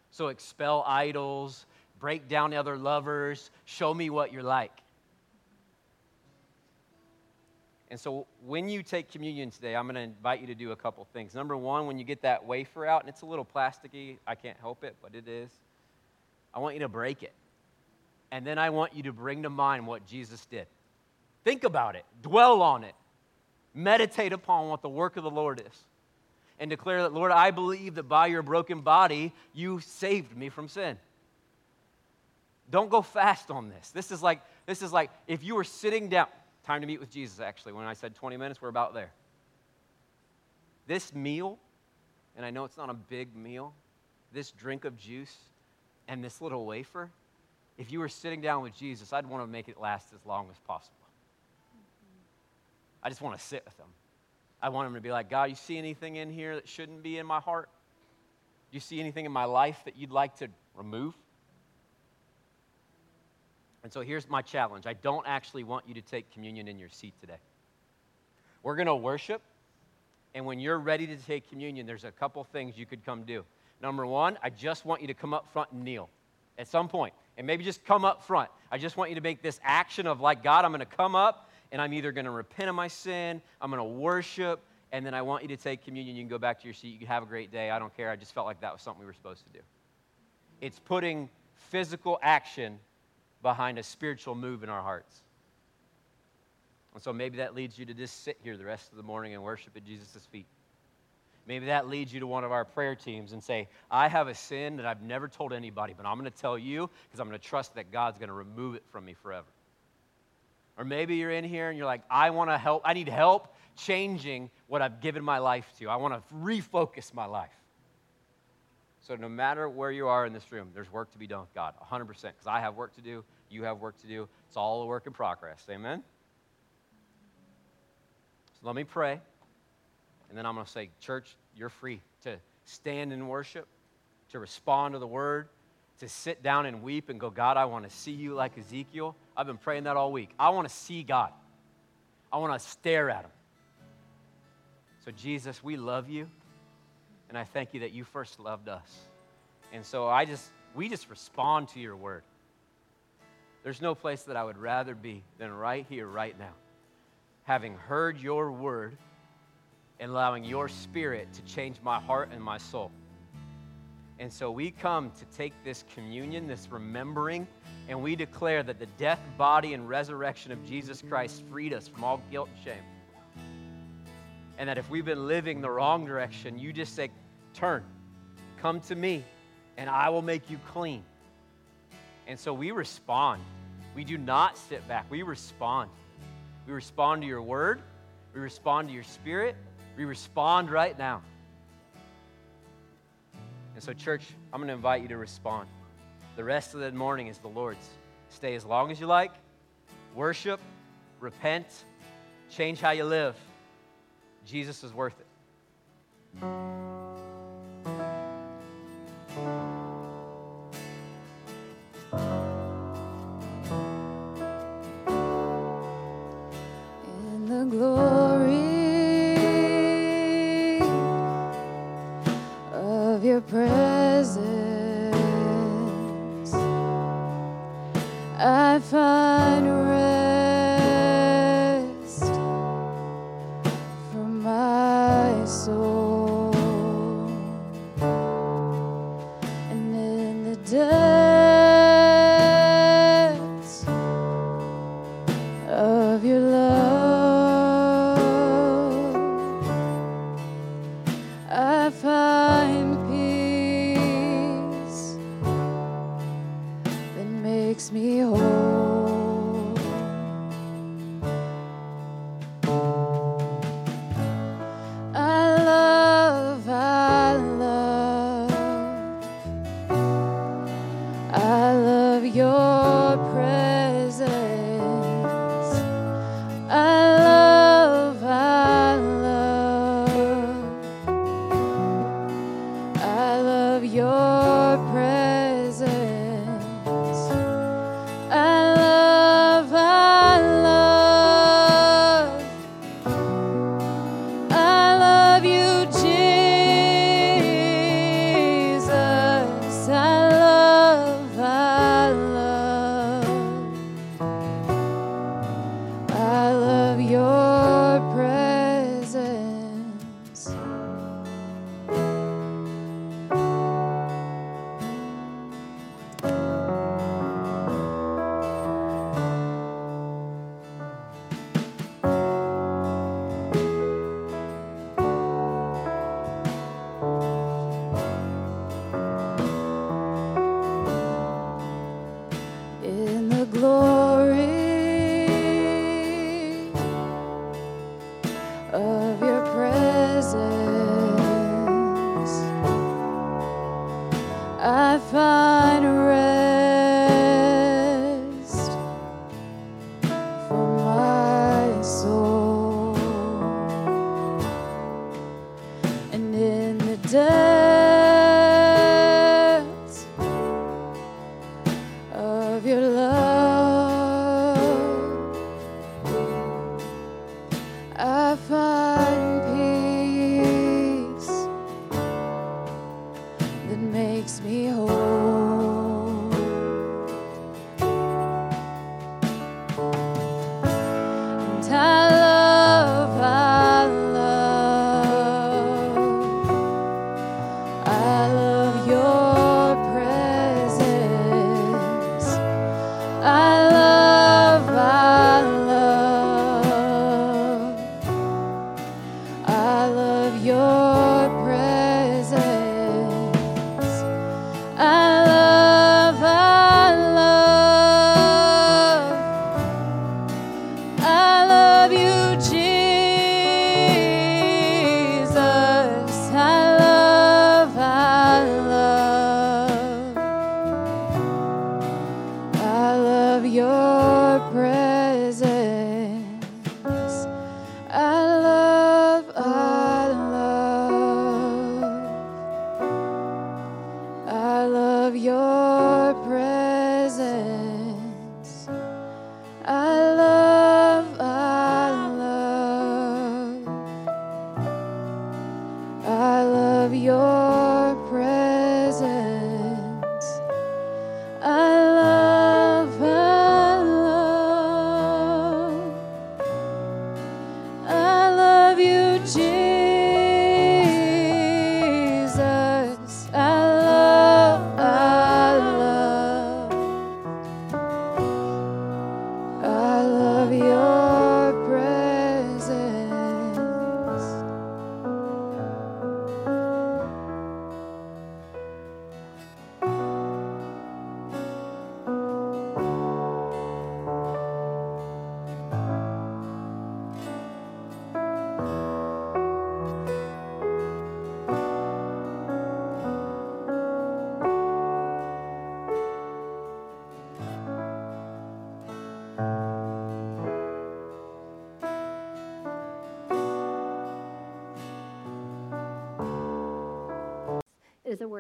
So expel idols, break down other lovers, show me what you're like. And so when you take communion today, I'm going to invite you to do a couple things. Number one, when you get that wafer out, and it's a little plasticky, I can't help it, but it is, I want you to break it. And then I want you to bring to mind what Jesus did. Think about it, dwell on it, meditate upon what the work of the Lord is, and declare that, Lord, I believe that by your broken body, you saved me from sin. Don't go fast on this. This is like, this is like if you were sitting down, time to meet with Jesus, actually. When I said 20 minutes, we're about there. This meal, and I know it's not a big meal, this drink of juice and this little wafer, if you were sitting down with Jesus, I'd want to make it last as long as possible. I just want to sit with him. I want him to be like, God, you see anything in here that shouldn't be in my heart? Do you see anything in my life that you'd like to remove? And so here's my challenge I don't actually want you to take communion in your seat today. We're going to worship, and when you're ready to take communion, there's a couple things you could come do. Number one, I just want you to come up front and kneel at some point, and maybe just come up front. I just want you to make this action of like, God, I'm going to come up, and I'm either going to repent of my sin, I'm going to worship, and then I want you to take communion. You can go back to your seat. You can have a great day. I don't care. I just felt like that was something we were supposed to do. It's putting physical action behind a spiritual move in our hearts. And so maybe that leads you to just sit here the rest of the morning and worship at Jesus' feet. Maybe that leads you to one of our prayer teams and say, I have a sin that I've never told anybody, but I'm going to tell you because I'm going to trust that God's going to remove it from me forever. Or maybe you're in here and you're like, I want to help, I need help changing what I've given my life to. I want to refocus my life. So, no matter where you are in this room, there's work to be done with God, 100%, because I have work to do, you have work to do. It's all a work in progress. Amen? So, let me pray, and then I'm going to say, Church, you're free to stand in worship, to respond to the word, to sit down and weep and go, God, I want to see you like Ezekiel. I've been praying that all week. I want to see God, I want to stare at him. So, Jesus, we love you. And I thank you that you first loved us. And so I just we just respond to your word. There's no place that I would rather be than right here, right now, having heard your word and allowing your spirit to change my heart and my soul. And so we come to take this communion, this remembering, and we declare that the death, body, and resurrection of Jesus Christ freed us from all guilt and shame. And that if we've been living the wrong direction, you just say, Turn, come to me, and I will make you clean. And so we respond. We do not sit back, we respond. We respond to your word, we respond to your spirit, we respond right now. And so, church, I'm going to invite you to respond. The rest of the morning is the Lord's. Stay as long as you like, worship, repent, change how you live. Jesus is worth it. in the glory of your presence.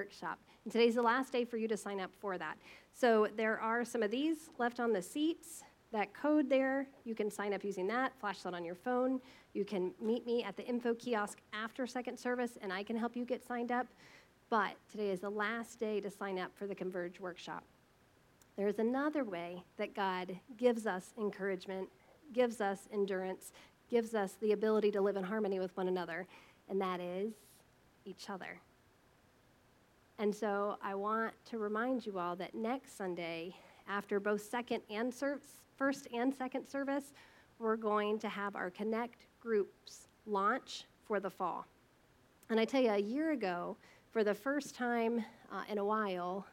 Workshop. And today's the last day for you to sign up for that. So there are some of these left on the seats. That code there, you can sign up using that, flash that on your phone. You can meet me at the info kiosk after second service, and I can help you get signed up. But today is the last day to sign up for the Converge workshop. There is another way that God gives us encouragement, gives us endurance, gives us the ability to live in harmony with one another, and that is each other. And so I want to remind you all that next Sunday, after both second and ser- first and second service, we're going to have our Connect groups launch for the fall. And I tell you, a year ago, for the first time uh, in a while,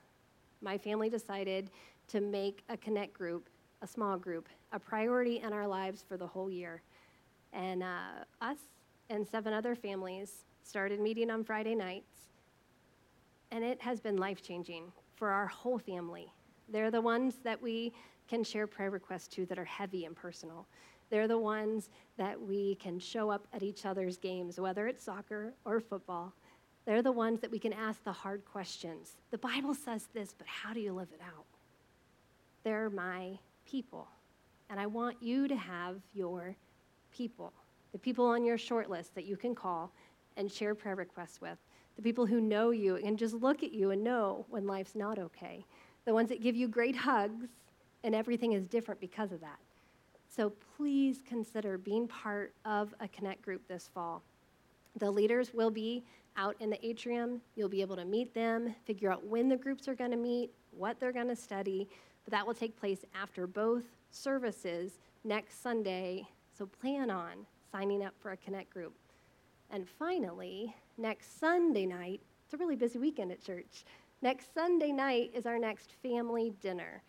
my family decided to make a Connect group, a small group, a priority in our lives for the whole year. And uh, us and seven other families started meeting on Friday nights and it has been life changing for our whole family. They're the ones that we can share prayer requests to that are heavy and personal. They're the ones that we can show up at each other's games, whether it's soccer or football. They're the ones that we can ask the hard questions. The Bible says this, but how do you live it out? They're my people. And I want you to have your people, the people on your short list that you can call and share prayer requests with the people who know you and just look at you and know when life's not okay, the ones that give you great hugs and everything is different because of that. So please consider being part of a Connect group this fall. The leaders will be out in the atrium. You'll be able to meet them, figure out when the groups are going to meet, what they're going to study, but that will take place after both services next Sunday. So plan on signing up for a Connect group. And finally, next Sunday night, it's a really busy weekend at church. Next Sunday night is our next family dinner.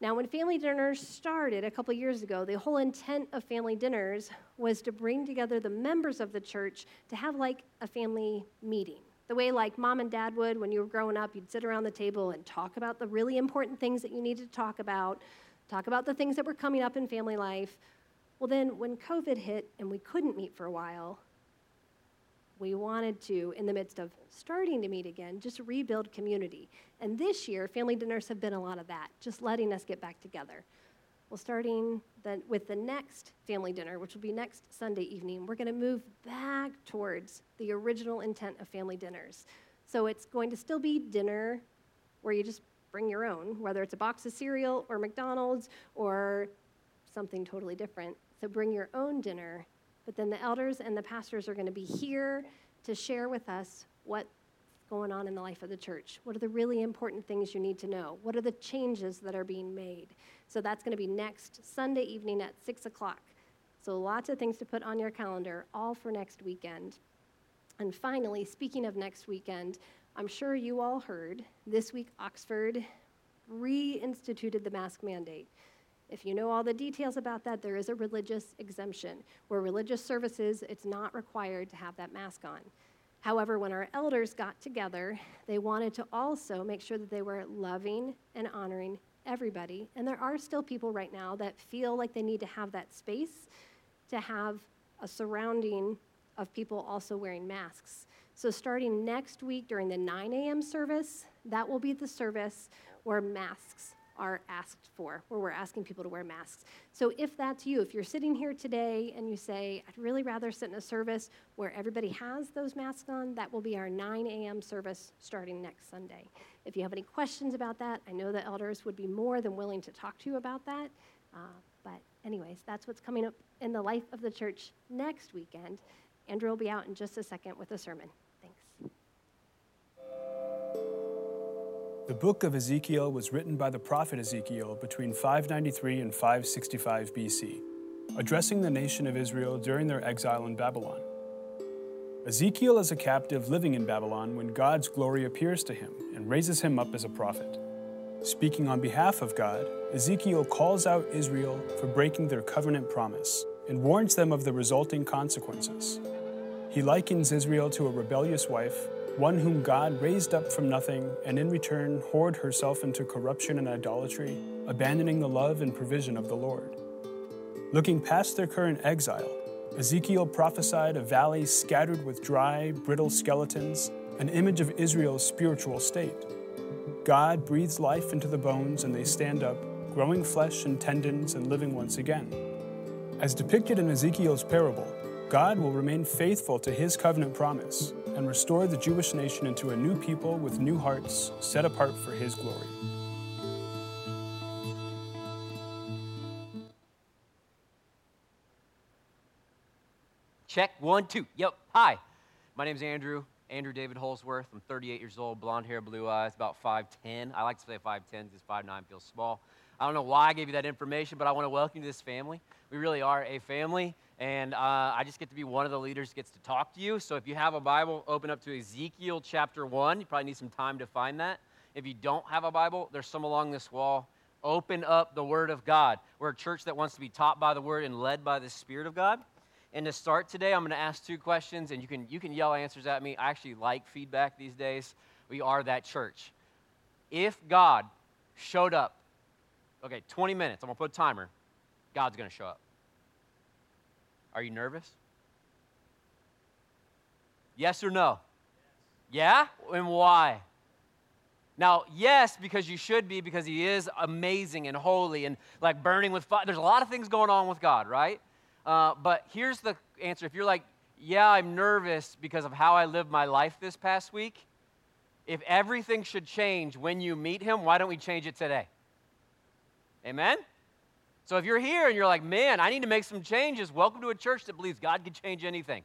Now, when family dinners started a couple years ago, the whole intent of family dinners was to bring together the members of the church to have like a family meeting. The way, like mom and dad would when you were growing up, you'd sit around the table and talk about the really important things that you needed to talk about, talk about the things that were coming up in family life. Well, then, when COVID hit and we couldn't meet for a while, we wanted to, in the midst of starting to meet again, just rebuild community. And this year, family dinners have been a lot of that, just letting us get back together. Well, starting the, with the next family dinner, which will be next Sunday evening, we're going to move back towards the original intent of family dinners. So it's going to still be dinner where you just bring your own, whether it's a box of cereal or McDonald's or something totally different. So bring your own dinner but then the elders and the pastors are going to be here to share with us what's going on in the life of the church. What are the really important things you need to know? What are the changes that are being made? So that's going to be next Sunday evening at 6 o'clock. So lots of things to put on your calendar, all for next weekend. And finally, speaking of next weekend, I'm sure you all heard this week Oxford reinstituted the mask mandate. If you know all the details about that, there is a religious exemption. Where religious services, it's not required to have that mask on. However, when our elders got together, they wanted to also make sure that they were loving and honoring everybody. And there are still people right now that feel like they need to have that space to have a surrounding of people also wearing masks. So, starting next week during the 9 a.m. service, that will be the service where masks are asked for, where we're asking people to wear masks. So if that's you, if you're sitting here today and you say, I'd really rather sit in a service where everybody has those masks on, that will be our 9 a.m. service starting next Sunday. If you have any questions about that, I know the elders would be more than willing to talk to you about that. Uh, but, anyways, that's what's coming up in the life of the church next weekend. Andrew will be out in just a second with a sermon. The book of Ezekiel was written by the prophet Ezekiel between 593 and 565 BC, addressing the nation of Israel during their exile in Babylon. Ezekiel is a captive living in Babylon when God's glory appears to him and raises him up as a prophet. Speaking on behalf of God, Ezekiel calls out Israel for breaking their covenant promise and warns them of the resulting consequences. He likens Israel to a rebellious wife, one whom God raised up from nothing and in return whored herself into corruption and idolatry, abandoning the love and provision of the Lord. Looking past their current exile, Ezekiel prophesied a valley scattered with dry, brittle skeletons, an image of Israel's spiritual state. God breathes life into the bones and they stand up, growing flesh and tendons and living once again. As depicted in Ezekiel's parable, God will remain faithful to his covenant promise and restore the Jewish nation into a new people with new hearts set apart for his glory. Check one, two. Yep. Hi, my name's Andrew. Andrew David Holsworth. I'm 38 years old, blonde hair, blue eyes, about 5'10. I like to say 5'10 because 5'9 feels small. I don't know why I gave you that information, but I want to welcome you to this family. We really are a family, and uh, I just get to be one of the leaders gets to talk to you. So if you have a Bible, open up to Ezekiel chapter 1. You probably need some time to find that. If you don't have a Bible, there's some along this wall. Open up the Word of God. We're a church that wants to be taught by the Word and led by the Spirit of God. And to start today, I'm going to ask two questions, and you can, you can yell answers at me. I actually like feedback these days. We are that church. If God showed up, okay, 20 minutes, I'm going to put a timer, God's going to show up. Are you nervous? Yes or no? Yeah? And why? Now, yes, because you should be, because he is amazing and holy and like burning with fire. There's a lot of things going on with God, right? Uh, but here's the answer. If you're like, yeah, I'm nervous because of how I lived my life this past week, if everything should change when you meet him, why don't we change it today? Amen? So if you're here and you're like, man, I need to make some changes, welcome to a church that believes God can change anything.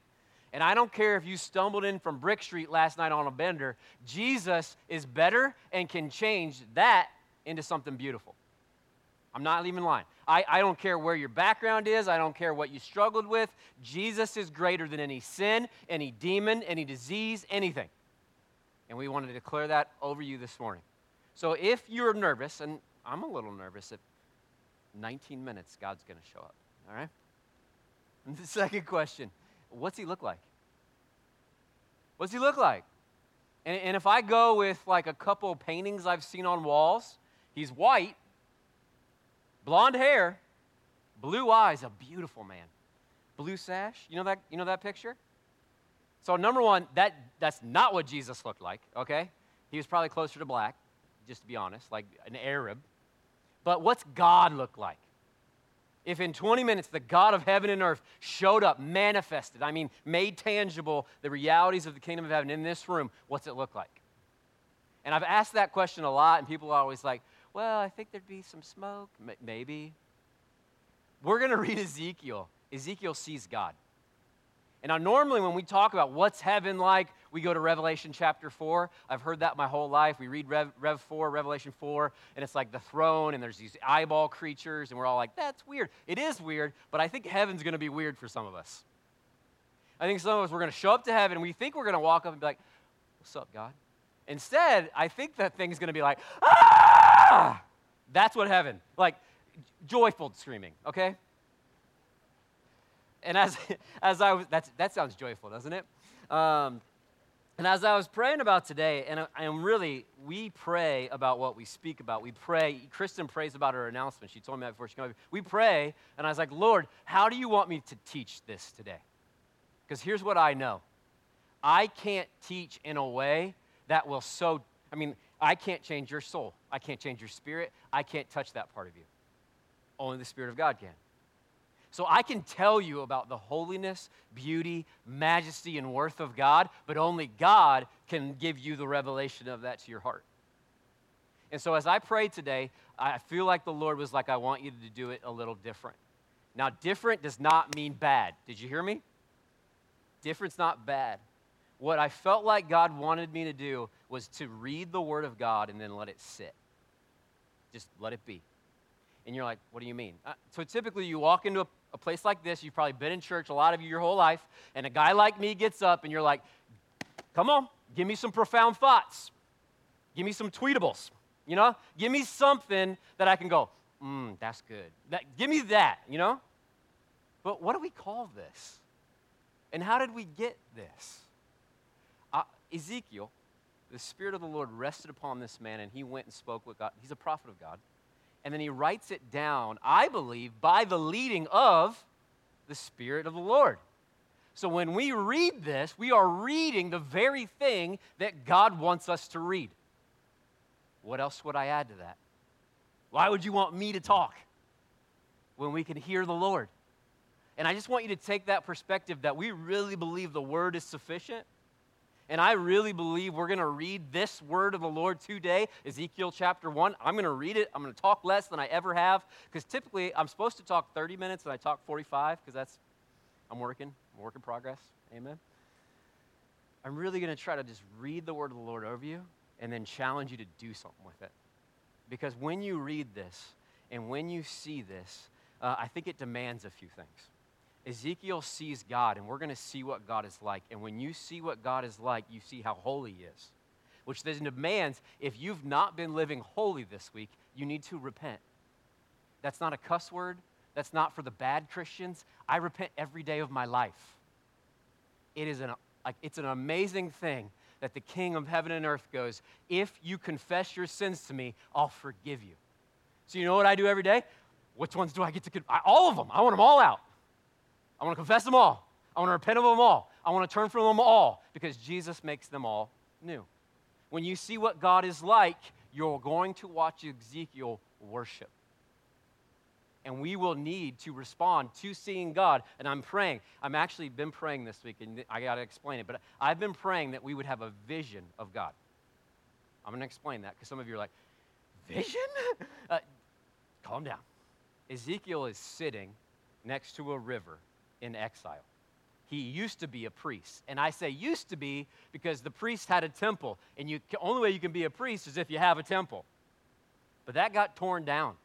And I don't care if you stumbled in from Brick Street last night on a bender, Jesus is better and can change that into something beautiful. I'm not even lying. I, I don't care where your background is, I don't care what you struggled with. Jesus is greater than any sin, any demon, any disease, anything. And we want to declare that over you this morning. So if you're nervous, and I'm a little nervous, if 19 minutes, God's going to show up. All right? And the second question what's he look like? What's he look like? And, and if I go with like a couple paintings I've seen on walls, he's white, blonde hair, blue eyes, a beautiful man. Blue sash, you know that, you know that picture? So, number one, that, that's not what Jesus looked like, okay? He was probably closer to black, just to be honest, like an Arab. But what's God look like? If in 20 minutes the God of heaven and earth showed up, manifested, I mean, made tangible the realities of the kingdom of heaven in this room, what's it look like? And I've asked that question a lot, and people are always like, well, I think there'd be some smoke. Maybe. We're going to read Ezekiel. Ezekiel sees God. And now, normally, when we talk about what's heaven like, we go to Revelation chapter 4. I've heard that my whole life. We read Rev, Rev 4, Revelation 4, and it's like the throne, and there's these eyeball creatures, and we're all like, that's weird. It is weird, but I think heaven's going to be weird for some of us. I think some of us, we're going to show up to heaven, and we think we're going to walk up and be like, what's up, God? Instead, I think that thing's going to be like, ah! That's what heaven, like joyful screaming, okay? And as, as I was, that's, that sounds joyful, doesn't it? Um, and as I was praying about today, and I, am really, we pray about what we speak about. We pray, Kristen prays about her announcement. She told me that before she came over. We pray, and I was like, Lord, how do you want me to teach this today? Because here's what I know I can't teach in a way that will so, I mean, I can't change your soul. I can't change your spirit. I can't touch that part of you. Only the Spirit of God can. So I can tell you about the holiness, beauty, majesty, and worth of God, but only God can give you the revelation of that to your heart. And so as I prayed today, I feel like the Lord was like, I want you to do it a little different. Now, different does not mean bad. Did you hear me? different's not bad. What I felt like God wanted me to do was to read the Word of God and then let it sit. Just let it be. And you're like, what do you mean? Uh, so typically, you walk into a, a place like this, you've probably been in church, a lot of you your whole life, and a guy like me gets up and you're like, come on, give me some profound thoughts. Give me some tweetables. You know, give me something that I can go, mm, that's good. That, give me that, you know? But what do we call this? And how did we get this? Uh, Ezekiel, the Spirit of the Lord rested upon this man, and he went and spoke with God. He's a prophet of God. And then he writes it down, I believe, by the leading of the Spirit of the Lord. So when we read this, we are reading the very thing that God wants us to read. What else would I add to that? Why would you want me to talk when we can hear the Lord? And I just want you to take that perspective that we really believe the word is sufficient. And I really believe we're going to read this word of the Lord today, Ezekiel chapter 1. I'm going to read it. I'm going to talk less than I ever have because typically I'm supposed to talk 30 minutes and I talk 45 because that's, I'm working, I'm work in progress. Amen. I'm really going to try to just read the word of the Lord over you and then challenge you to do something with it. Because when you read this and when you see this, uh, I think it demands a few things. Ezekiel sees God, and we're going to see what God is like. And when you see what God is like, you see how holy He is, which then demands if you've not been living holy this week, you need to repent. That's not a cuss word, that's not for the bad Christians. I repent every day of my life. It is an, it's an amazing thing that the King of heaven and earth goes, If you confess your sins to me, I'll forgive you. So, you know what I do every day? Which ones do I get to? All of them. I want them all out. I want to confess them all. I want to repent of them all. I want to turn from them all because Jesus makes them all new. When you see what God is like, you're going to watch Ezekiel worship and we will need to respond to seeing God. And I'm praying. I'm actually been praying this week, and I got to explain it, but I've been praying that we would have a vision of God. I'm going to explain that because some of you are like, vision? uh, calm down. Ezekiel is sitting next to a river in exile. He used to be a priest. And I say used to be because the priest had a temple. And the only way you can be a priest is if you have a temple. But that got torn down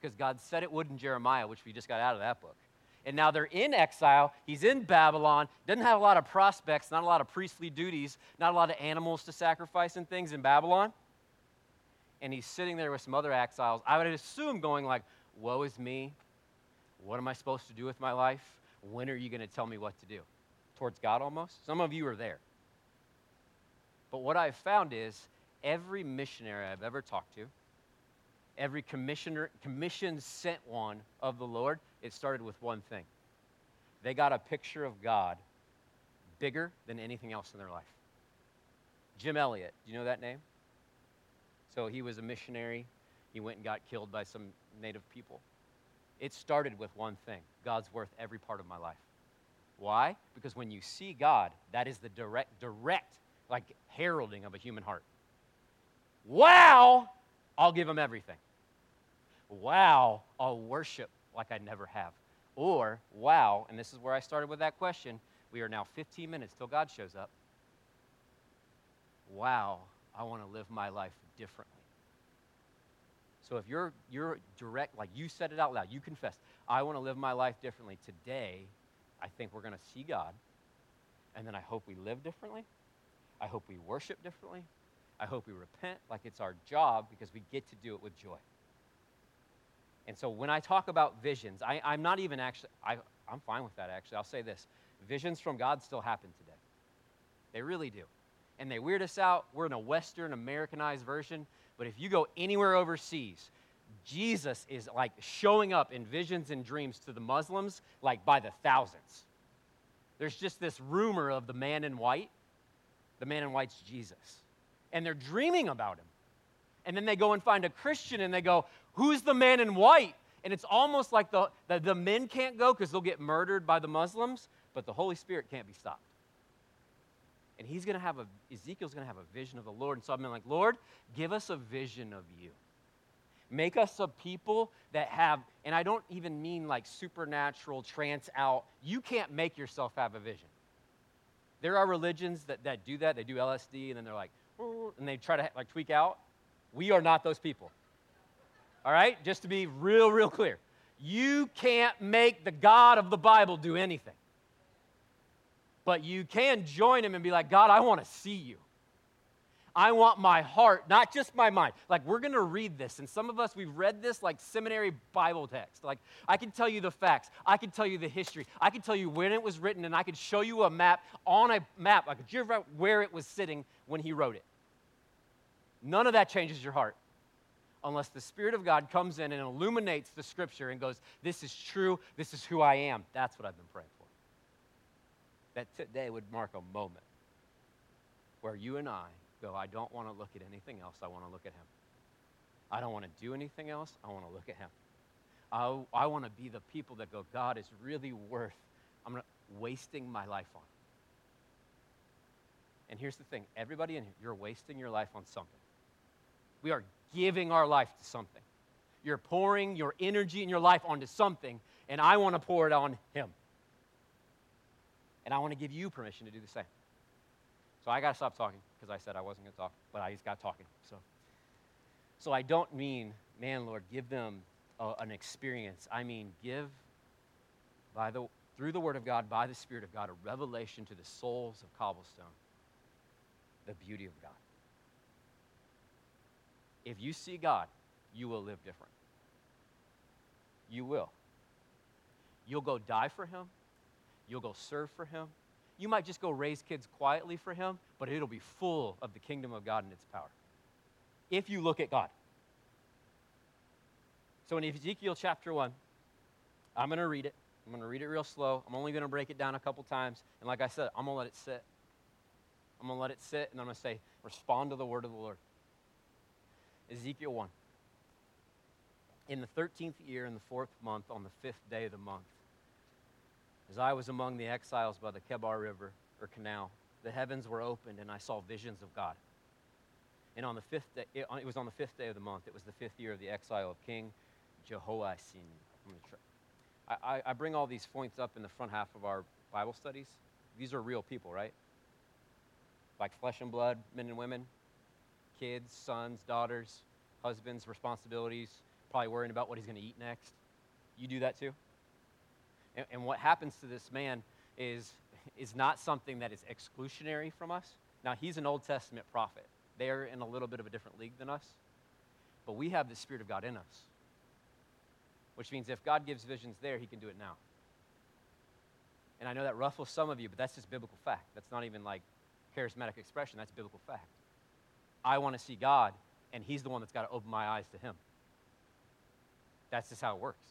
because God said it would in Jeremiah, which we just got out of that book. And now they're in exile. He's in Babylon. Doesn't have a lot of prospects, not a lot of priestly duties, not a lot of animals to sacrifice and things in Babylon. And he's sitting there with some other exiles. I would assume going like, "Woe is me. What am I supposed to do with my life? When are you going to tell me what to do?" Towards God almost. Some of you are there. But what I've found is every missionary I've ever talked to, every commissioner, commission sent one of the Lord, it started with one thing. They got a picture of God bigger than anything else in their life. Jim Elliot, do you know that name? So he was a missionary. He went and got killed by some native people. It started with one thing God's worth every part of my life. Why? Because when you see God, that is the direct, direct, like heralding of a human heart. Wow, I'll give him everything. Wow, I'll worship like I never have. Or, wow, and this is where I started with that question. We are now 15 minutes till God shows up. Wow, I want to live my life differently. So if you're you're direct, like you said it out loud, you confess, I want to live my life differently today. I think we're going to see God, and then I hope we live differently. I hope we worship differently. I hope we repent like it's our job because we get to do it with joy. And so when I talk about visions, I, am not even actually, I, I'm fine with that actually. I'll say this visions from God still happen today. They really do. And they weird us out. We're in a Western Americanized version. But if you go anywhere overseas, Jesus is like showing up in visions and dreams to the Muslims like by the thousands. There's just this rumor of the man in white. The man in white's Jesus. And they're dreaming about him. And then they go and find a Christian and they go, Who's the man in white? And it's almost like the, the, the men can't go because they'll get murdered by the Muslims, but the Holy Spirit can't be stopped. And he's going to have a, Ezekiel's going to have a vision of the Lord. And so I've been like, Lord, give us a vision of you. Make us a people that have, and I don't even mean like supernatural, trance out. You can't make yourself have a vision. There are religions that, that do that. They do LSD and then they're like, and they try to like tweak out. We are not those people. All right? Just to be real, real clear. You can't make the God of the Bible do anything. But you can join him and be like, God, I want to see you. I want my heart, not just my mind. Like, we're going to read this, and some of us, we've read this like seminary Bible text. Like, I can tell you the facts, I can tell you the history, I can tell you when it was written, and I can show you a map on a map. I could figure out where it was sitting when he wrote it. None of that changes your heart unless the Spirit of God comes in and illuminates the scripture and goes, This is true, this is who I am. That's what I've been praying for. That today would mark a moment where you and I go, I don't want to look at anything else, I want to look at Him. I don't want to do anything else, I want to look at Him. I, I want to be the people that go, God is really worth, I'm not wasting my life on. And here's the thing everybody in here, you're wasting your life on something. We are giving our life to something. You're pouring your energy and your life onto something, and I want to pour it on Him. And I want to give you permission to do the same. So I got to stop talking because I said I wasn't going to talk, but I just got talking. So, so I don't mean, man, Lord, give them a, an experience. I mean, give by the through the Word of God, by the Spirit of God, a revelation to the souls of Cobblestone, the beauty of God. If you see God, you will live different. You will. You'll go die for Him. You'll go serve for Him. You might just go raise kids quietly for Him, but it'll be full of the kingdom of God and its power. If you look at God. So in Ezekiel chapter 1, I'm going to read it. I'm going to read it real slow. I'm only going to break it down a couple times. And like I said, I'm going to let it sit. I'm going to let it sit, and I'm going to say, respond to the word of the Lord. Ezekiel 1. In the 13th year, in the fourth month, on the fifth day of the month, as I was among the exiles by the Kebar River or canal, the heavens were opened, and I saw visions of God. And on the fifth day, it, it was on the fifth day of the month. It was the fifth year of the exile of King Jehoiachin. I, I, I bring all these points up in the front half of our Bible studies. These are real people, right? Like flesh and blood, men and women, kids, sons, daughters, husbands, responsibilities, probably worrying about what he's going to eat next. You do that too? And, and, what happens to this man is, is not something that is exclusionary from us. Now, he's an Old Testament prophet. They're in a little bit of a different league than us. But we have the Spirit of God in us, which means if God gives visions there, he can do it now. And I know that ruffles some of you, but that's just biblical fact. That's not even like charismatic expression, that's biblical fact. I want to see God, and He's the one that's got to open my eyes to Him. That's just how it works.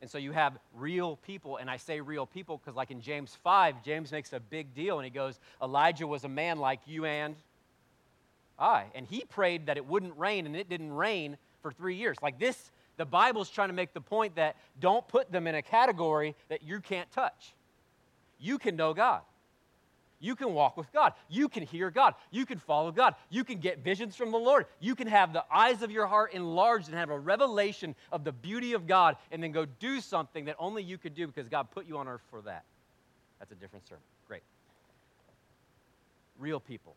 And so you have real people, and I say real people because, like in James 5, James makes a big deal and he goes, Elijah was a man like you and I. And he prayed that it wouldn't rain, and it didn't rain for three years. Like this, the Bible's trying to make the point that don't put them in a category that you can't touch. You can know God. You can walk with God. You can hear God. You can follow God. You can get visions from the Lord. You can have the eyes of your heart enlarged and have a revelation of the beauty of God and then go do something that only you could do because God put you on earth for that. That's a different sermon. Great. Real people,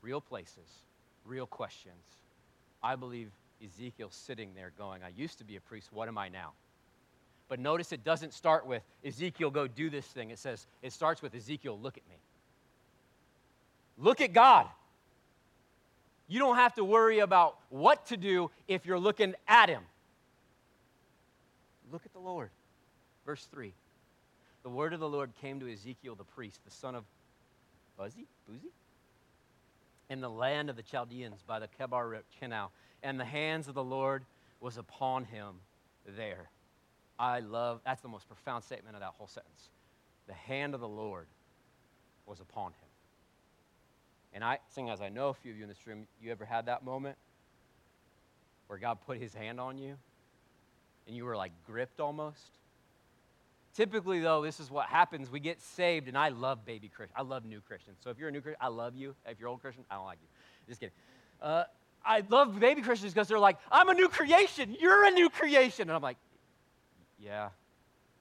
real places, real questions. I believe Ezekiel's sitting there going, I used to be a priest. What am I now? But notice it doesn't start with Ezekiel, go do this thing. It says, it starts with Ezekiel, look at me. Look at God. You don't have to worry about what to do if you're looking at Him. Look at the Lord. Verse 3 The word of the Lord came to Ezekiel the priest, the son of Buzzy? Boozy? In the land of the Chaldeans by the Kebar canal, and the hands of the Lord was upon him there. I love, that's the most profound statement of that whole sentence. The hand of the Lord was upon him. And I, seeing as I know a few of you in this room, you ever had that moment where God put his hand on you and you were like gripped almost? Typically, though, this is what happens. We get saved, and I love baby Christians. I love new Christians. So if you're a new Christian, I love you. If you're old Christian, I don't like you. Just kidding. Uh, I love baby Christians because they're like, I'm a new creation. You're a new creation. And I'm like, yeah.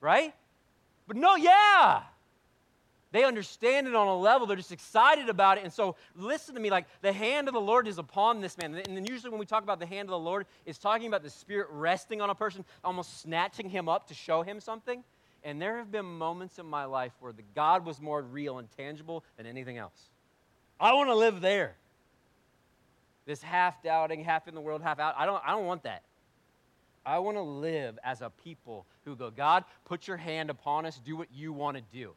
Right? But no, yeah. They understand it on a level. They're just excited about it. And so, listen to me like the hand of the Lord is upon this man. And then, usually, when we talk about the hand of the Lord, it's talking about the Spirit resting on a person, almost snatching him up to show him something. And there have been moments in my life where the God was more real and tangible than anything else. I want to live there. This half doubting, half in the world, half out. I don't, I don't want that. I want to live as a people who go, God, put your hand upon us, do what you want to do.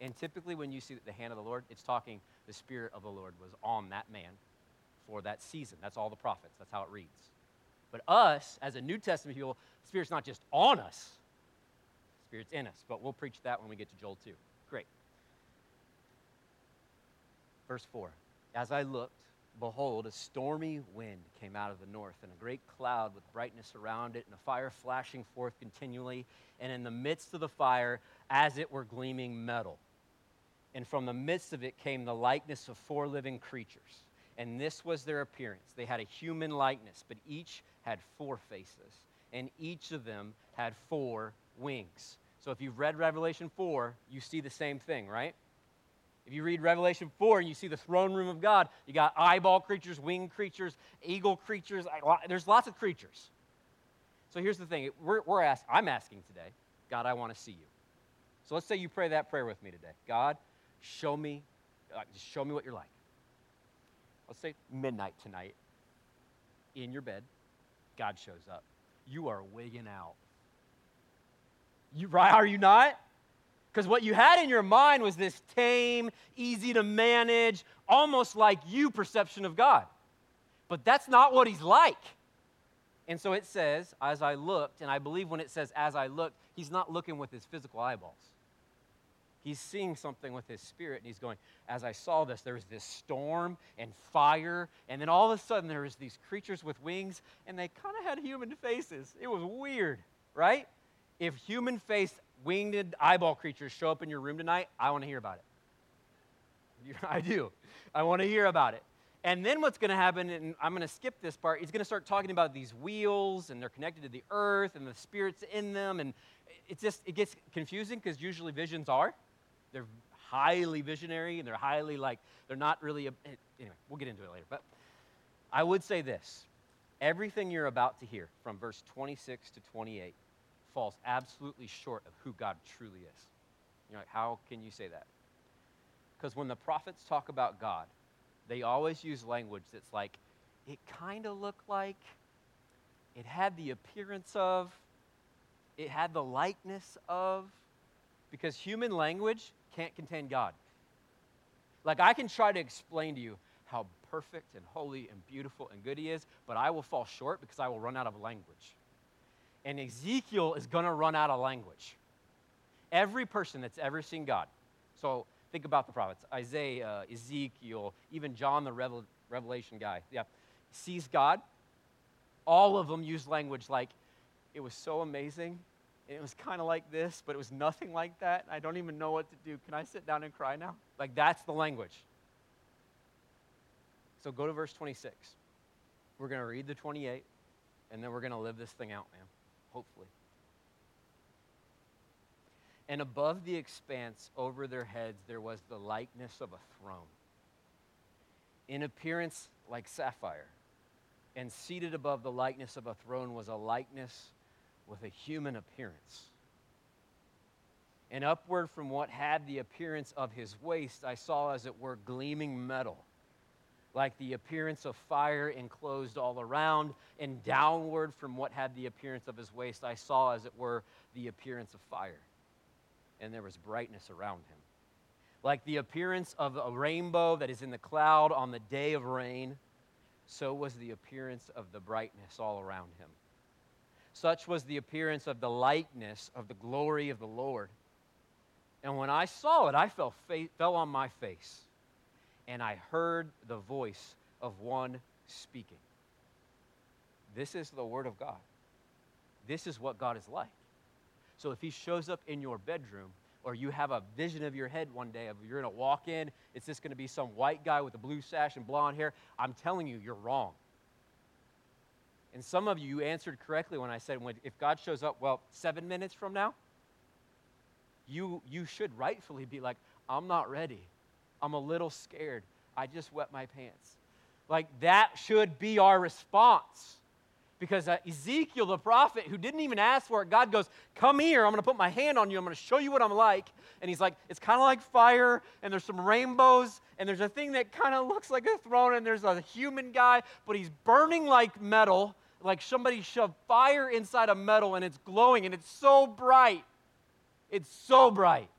And typically, when you see the hand of the Lord, it's talking the Spirit of the Lord was on that man for that season. That's all the prophets. That's how it reads. But us, as a New Testament people, the Spirit's not just on us, the Spirit's in us. But we'll preach that when we get to Joel 2. Great. Verse 4 As I looked, behold, a stormy wind came out of the north, and a great cloud with brightness around it, and a fire flashing forth continually. And in the midst of the fire, as it were gleaming metal. And from the midst of it came the likeness of four living creatures. And this was their appearance. They had a human likeness, but each had four faces, and each of them had four wings. So if you've read Revelation 4, you see the same thing, right? If you read Revelation 4 and you see the throne room of God, you got eyeball creatures, winged creatures, eagle creatures. There's lots of creatures. So here's the thing we're, we're ask, I'm asking today, God, I want to see you. So let's say you pray that prayer with me today. God, show me, just show me what you're like. Let's say midnight tonight, in your bed, God shows up. You are wigging out. You right? Are you not? Because what you had in your mind was this tame, easy to manage, almost like you perception of God. But that's not what he's like. And so it says, as I looked, and I believe when it says as I looked, he's not looking with his physical eyeballs. He's seeing something with his spirit, and he's going, As I saw this, there was this storm and fire, and then all of a sudden there was these creatures with wings, and they kind of had human faces. It was weird, right? If human faced winged eyeball creatures show up in your room tonight, I want to hear about it. I do. I want to hear about it. And then what's going to happen, and I'm going to skip this part, he's going to start talking about these wheels, and they're connected to the earth, and the spirits in them, and it just it gets confusing because usually visions are. They're highly visionary, and they're highly like, they're not really, a, eh, anyway, we'll get into it later. But I would say this everything you're about to hear from verse 26 to 28 falls absolutely short of who God truly is. You're like, how can you say that? Because when the prophets talk about God, they always use language that's like, it kind of looked like, it had the appearance of, it had the likeness of, because human language can't contain God. Like, I can try to explain to you how perfect and holy and beautiful and good He is, but I will fall short because I will run out of language. And Ezekiel is going to run out of language. Every person that's ever seen God, so think about the prophets Isaiah, Ezekiel, even John the Revel- Revelation guy, yeah, sees God. All of them use language like, it was so amazing. It was kind of like this, but it was nothing like that. I don't even know what to do. Can I sit down and cry now? Like, that's the language. So go to verse 26. We're going to read the 28, and then we're going to live this thing out, man hopefully. And above the expanse over their heads, there was the likeness of a throne, in appearance like sapphire. And seated above the likeness of a throne was a likeness with a human appearance. And upward from what had the appearance of his waist, I saw, as it were, gleaming metal like the appearance of fire enclosed all around, and downward from what had the appearance of his waist, I saw, as it were, the appearance of fire. And there was brightness around him. Like the appearance of a rainbow that is in the cloud on the day of rain, so was the appearance of the brightness all around him. Such was the appearance of the likeness of the glory of the Lord. And when I saw it, I fell, fa- fell on my face and I heard the voice of one speaking. This is the Word of God. This is what God is like. So if He shows up in your bedroom, or you have a vision of your head one day of you're going to walk in, it's just going to be some white guy with a blue sash and blonde hair, I'm telling you, you're wrong. And some of you, answered correctly when I said, if God shows up, well, seven minutes from now, you, you should rightfully be like, I'm not ready. I'm a little scared. I just wet my pants. Like, that should be our response. Because uh, Ezekiel, the prophet, who didn't even ask for it, God goes, Come here, I'm going to put my hand on you, I'm going to show you what I'm like. And he's like, It's kind of like fire, and there's some rainbows, and there's a thing that kind of looks like a throne, and there's a human guy, but he's burning like metal, like somebody shoved fire inside a metal, and it's glowing, and it's so bright. It's so bright.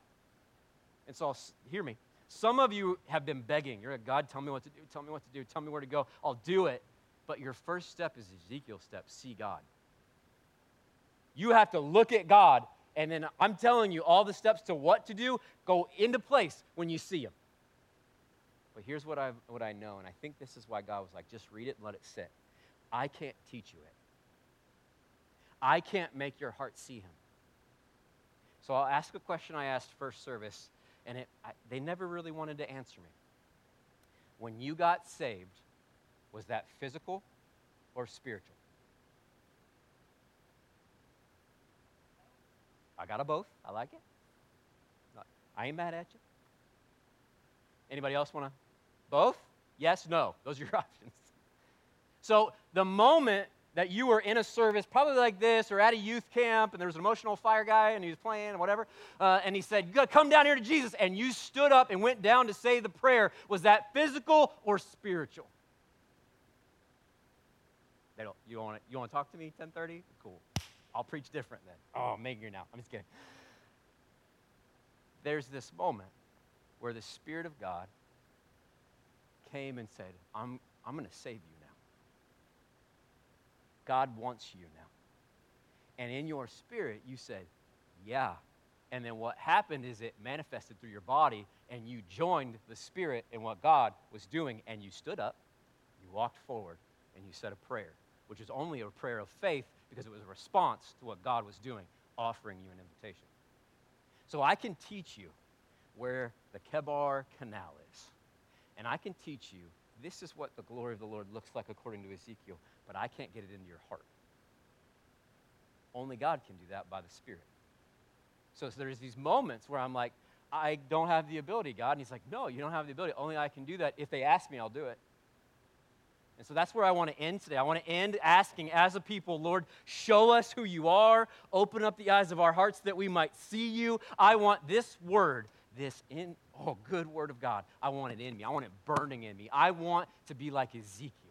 And so, hear me. Some of you have been begging. You're like, God, tell me what to do, tell me what to do, tell me where to go. I'll do it. But your first step is Ezekiel's step see God. You have to look at God, and then I'm telling you all the steps to what to do go into place when you see Him. But here's what, i what I know, and I think this is why God was like, just read it let it sit. I can't teach you it, I can't make your heart see Him. So I'll ask a question I asked first service, and it, I, they never really wanted to answer me. When you got saved, was that physical or spiritual? I got a both. I like it. I ain't mad at you. Anybody else want to? Both? Yes, no. Those are your options. So the moment that you were in a service, probably like this, or at a youth camp, and there was an emotional fire guy, and he was playing, and whatever, uh, and he said, "You come down here to Jesus," and you stood up and went down to say the prayer. Was that physical or spiritual? They don't. You want to? You talk to me? 10:30? Cool. I'll preach different then. Oh, Megan, you're now. I'm just kidding. There's this moment where the Spirit of God came and said, I'm, I'm going to save you. God wants you now. And in your spirit, you said, Yeah. And then what happened is it manifested through your body, and you joined the Spirit in what God was doing, and you stood up, you walked forward, and you said a prayer, which is only a prayer of faith because it was a response to what God was doing, offering you an invitation. So I can teach you where the Kebar Canal is. And I can teach you this is what the glory of the Lord looks like according to Ezekiel, but I can't get it into your heart. Only God can do that by the Spirit. So, so there's these moments where I'm like, I don't have the ability, God. And He's like, No, you don't have the ability. Only I can do that. If they ask me, I'll do it. And so that's where I want to end today. I want to end asking, as a people, Lord, show us who you are. Open up the eyes of our hearts that we might see you. I want this word, this in, oh, good word of God. I want it in me. I want it burning in me. I want to be like Ezekiel.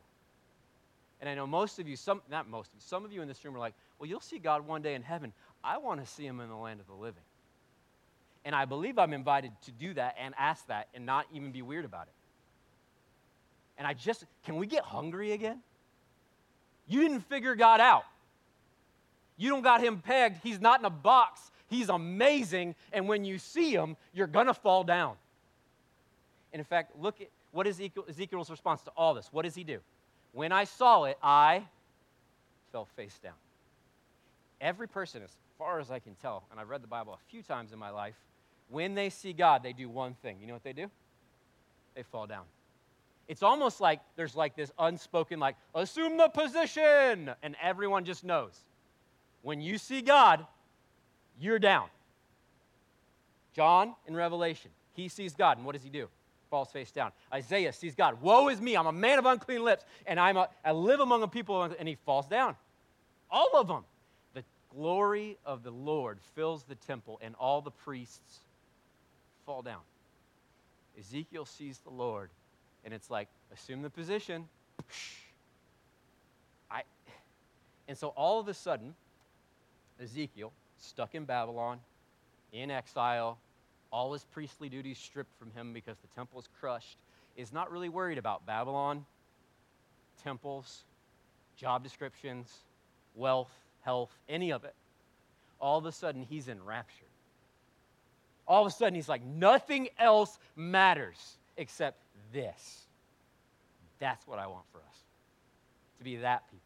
And I know most of you, some, not most of you, some of you in this room are like, well, you'll see God one day in heaven. I want to see him in the land of the living. And I believe I'm invited to do that and ask that and not even be weird about it. And I just, can we get hungry again? You didn't figure God out. You don't got him pegged. He's not in a box. He's amazing. And when you see him, you're going to fall down. And in fact, look at what is Ezekiel's response to all this. What does he do? When I saw it, I fell face down. Every person, as far as I can tell, and I've read the Bible a few times in my life, when they see God, they do one thing. You know what they do? They fall down. It's almost like there's like this unspoken, like, assume the position, and everyone just knows. When you see God, you're down. John in Revelation, he sees God, and what does he do? Falls face down. Isaiah sees God. Woe is me, I'm a man of unclean lips, and I'm a, I live among a people, and he falls down. All of them. The glory of the Lord fills the temple, and all the priests fall down. Ezekiel sees the Lord, and it's like, assume the position. I, and so all of a sudden, Ezekiel, stuck in Babylon, in exile, all his priestly duties stripped from him because the temple is crushed, is not really worried about Babylon, temples, job descriptions, wealth, health, any of it. All of a sudden, he's enraptured. All of a sudden, he's like, nothing else matters except this. That's what I want for us to be that people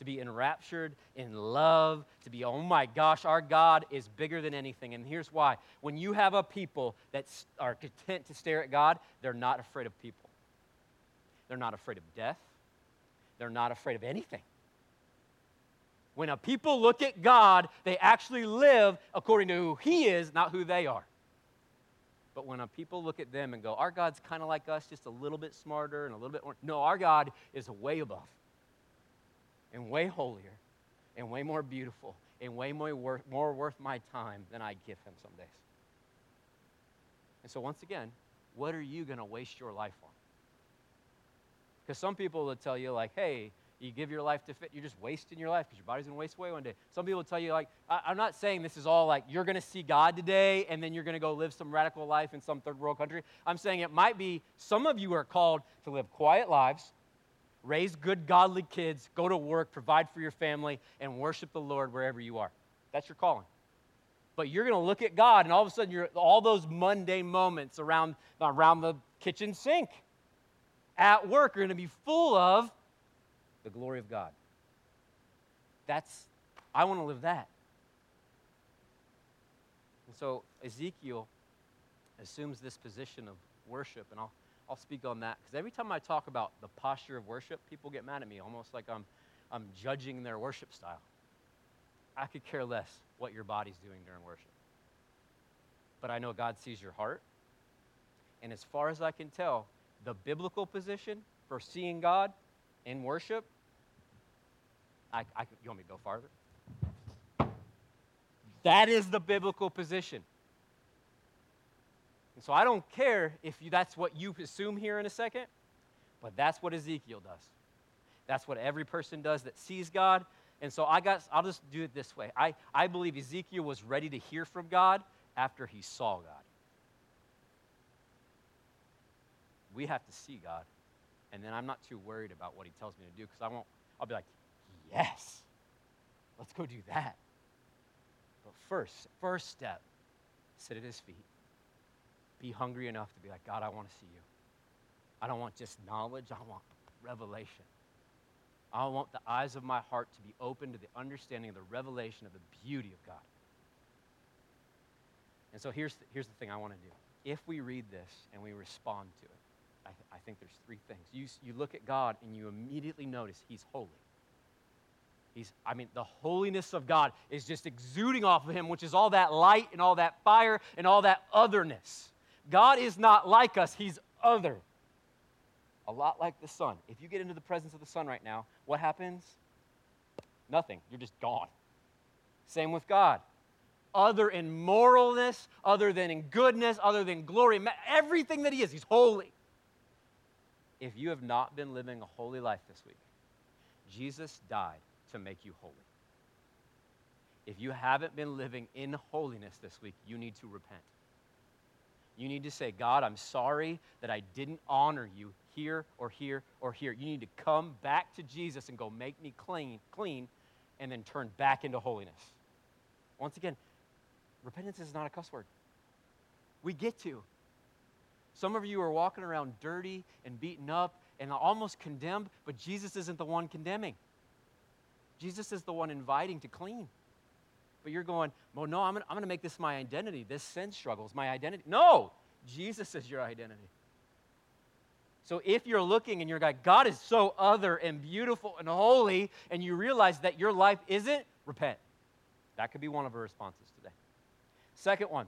to be enraptured in love, to be, oh my gosh, our God is bigger than anything. And here's why. When you have a people that are content to stare at God, they're not afraid of people. They're not afraid of death. They're not afraid of anything. When a people look at God, they actually live according to who He is, not who they are. But when a people look at them and go, our God's kind of like us, just a little bit smarter and a little bit more. No, our God is way above and way holier and way more beautiful and way more worth, more worth my time than I give him some days. And so, once again, what are you going to waste your life on? Because some people will tell you, like, hey, you give your life to fit, you're just wasting your life because your body's going to waste away one day. Some people will tell you, like, I, I'm not saying this is all like you're going to see God today and then you're going to go live some radical life in some third world country. I'm saying it might be some of you are called to live quiet lives, raise good, godly kids, go to work, provide for your family, and worship the Lord wherever you are. That's your calling. But you're going to look at God, and all of a sudden, you're, all those mundane moments around, around the kitchen sink at work are going to be full of the glory of God. That's, I want to live that. And so Ezekiel assumes this position of worship, and I'll, I'll speak on that because every time I talk about the posture of worship, people get mad at me, almost like I'm, I'm judging their worship style. I could care less what your body's doing during worship. But I know God sees your heart. And as far as I can tell, the biblical position for seeing God in worship, I, I, you want me to go farther? That is the biblical position. And so I don't care if you, that's what you assume here in a second, but that's what Ezekiel does. That's what every person does that sees God. And so I got, I'll just do it this way. I, I believe Ezekiel was ready to hear from God after he saw God. We have to see God. And then I'm not too worried about what he tells me to do because I won't, I'll be like, yes, let's go do that. But first, first step, sit at his feet. Be hungry enough to be like, God, I want to see you. I don't want just knowledge, I want revelation. I want the eyes of my heart to be open to the understanding of the revelation of the beauty of God. And so here's the, here's the thing I want to do. If we read this and we respond to it, I, th- I think there's three things. You, you look at God and you immediately notice He's holy. He's, I mean, the holiness of God is just exuding off of Him, which is all that light and all that fire and all that otherness. God is not like us, He's other. A lot like the sun. If you get into the presence of the sun right now, what happens? Nothing. You're just gone. Same with God. Other in moralness, other than in goodness, other than glory, everything that He is, He's holy. If you have not been living a holy life this week, Jesus died to make you holy. If you haven't been living in holiness this week, you need to repent. You need to say, God, I'm sorry that I didn't honor you here or here or here. You need to come back to Jesus and go make me clean, clean, and then turn back into holiness. Once again, repentance is not a cuss word. We get to. Some of you are walking around dirty and beaten up and almost condemned, but Jesus isn't the one condemning. Jesus is the one inviting to clean. But you're going, well, no, I'm going to make this my identity. This sin struggle is my identity. No, Jesus is your identity. So if you're looking and you're like, God is so other and beautiful and holy, and you realize that your life isn't, repent. That could be one of our responses today. Second one,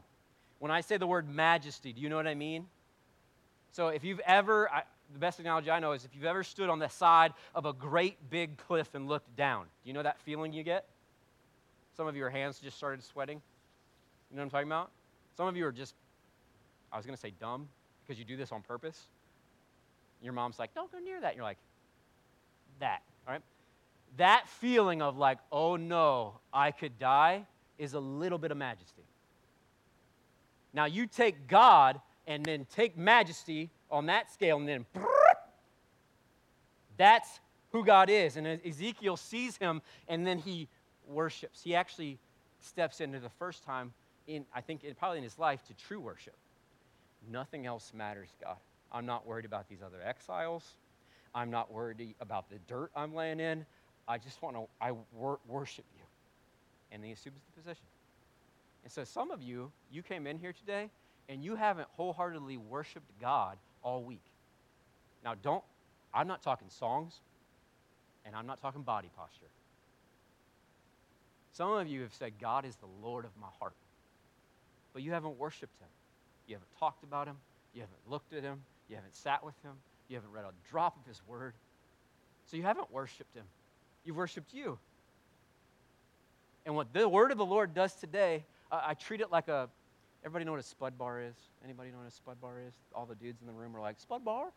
when I say the word majesty, do you know what I mean? So if you've ever, I, the best analogy I know is if you've ever stood on the side of a great big cliff and looked down. Do you know that feeling you get? Some of your hands just started sweating. You know what I'm talking about? Some of you are just, I was going to say dumb because you do this on purpose. Your mom's like, don't go near that. And you're like, that, all right? That feeling of like, oh no, I could die is a little bit of majesty. Now you take God and then take majesty on that scale and then that's who God is. And Ezekiel sees him and then he worships. He actually steps into the first time in, I think, in, probably in his life to true worship. Nothing else matters, God. I'm not worried about these other exiles. I'm not worried about the dirt I'm laying in. I just want to, I wor- worship you. And he assumes the position. And so some of you, you came in here today and you haven't wholeheartedly worshiped God all week. Now, don't, I'm not talking songs and I'm not talking body posture. Some of you have said, God is the Lord of my heart, but you haven't worshiped him. You haven't talked about him. You haven't looked at him. You haven't sat with him. You haven't read a drop of his word. So you haven't worshiped him. You've worshiped you. And what the word of the Lord does today, I, I treat it like a, everybody know what a spud bar is? Anybody know what a spud bar is? All the dudes in the room are like, spud bar?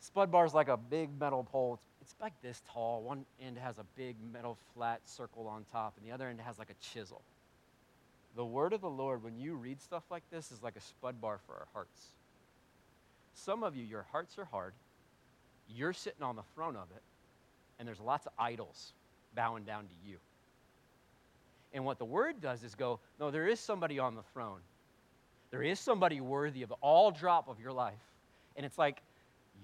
Spud bar is like a big metal pole. It's, it's like this tall. One end has a big metal flat circle on top, and the other end has like a chisel. The word of the Lord, when you read stuff like this, is like a spud bar for our hearts. Some of you, your hearts are hard. You're sitting on the throne of it, and there's lots of idols bowing down to you. And what the word does is go, no, there is somebody on the throne. There is somebody worthy of all drop of your life. And it's like,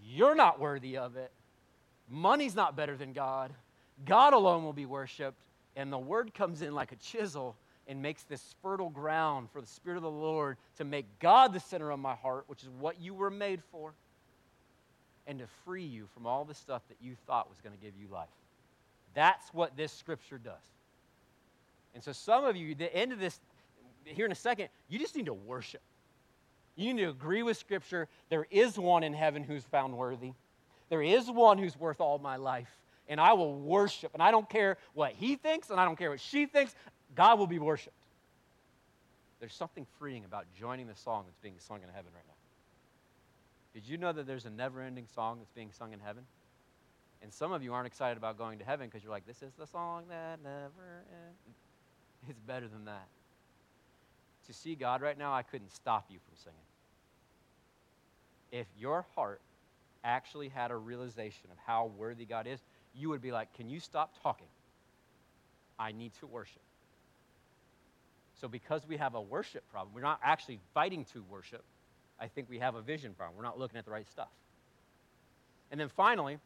you're not worthy of it. Money's not better than God. God alone will be worshiped. And the word comes in like a chisel and makes this fertile ground for the Spirit of the Lord to make God the center of my heart, which is what you were made for, and to free you from all the stuff that you thought was going to give you life. That's what this scripture does. And so, some of you, the end of this, here in a second, you just need to worship. You need to agree with Scripture. There is one in heaven who's found worthy. There is one who's worth all my life. And I will worship. And I don't care what he thinks, and I don't care what she thinks. God will be worshiped. There's something freeing about joining the song that's being sung in heaven right now. Did you know that there's a never ending song that's being sung in heaven? And some of you aren't excited about going to heaven because you're like, this is the song that never ends. It's better than that. To see God right now, I couldn't stop you from singing. If your heart actually had a realization of how worthy God is, you would be like, Can you stop talking? I need to worship. So, because we have a worship problem, we're not actually fighting to worship. I think we have a vision problem. We're not looking at the right stuff. And then finally,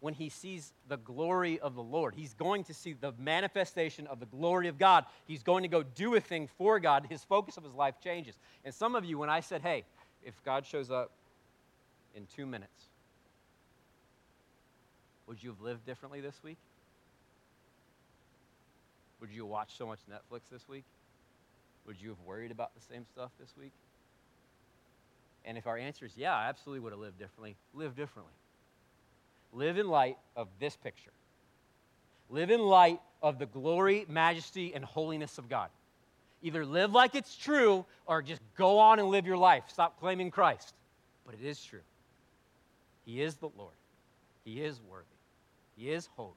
when he sees the glory of the Lord, he's going to see the manifestation of the glory of God. He's going to go do a thing for God. His focus of his life changes. And some of you, when I said, hey, if God shows up in two minutes, would you have lived differently this week? Would you watch so much Netflix this week? Would you have worried about the same stuff this week? And if our answer is yeah, I absolutely would have lived differently, live differently. Live in light of this picture. Live in light of the glory, majesty, and holiness of God. Either live like it's true or just go on and live your life. Stop claiming Christ. But it is true. He is the Lord. He is worthy. He is holy.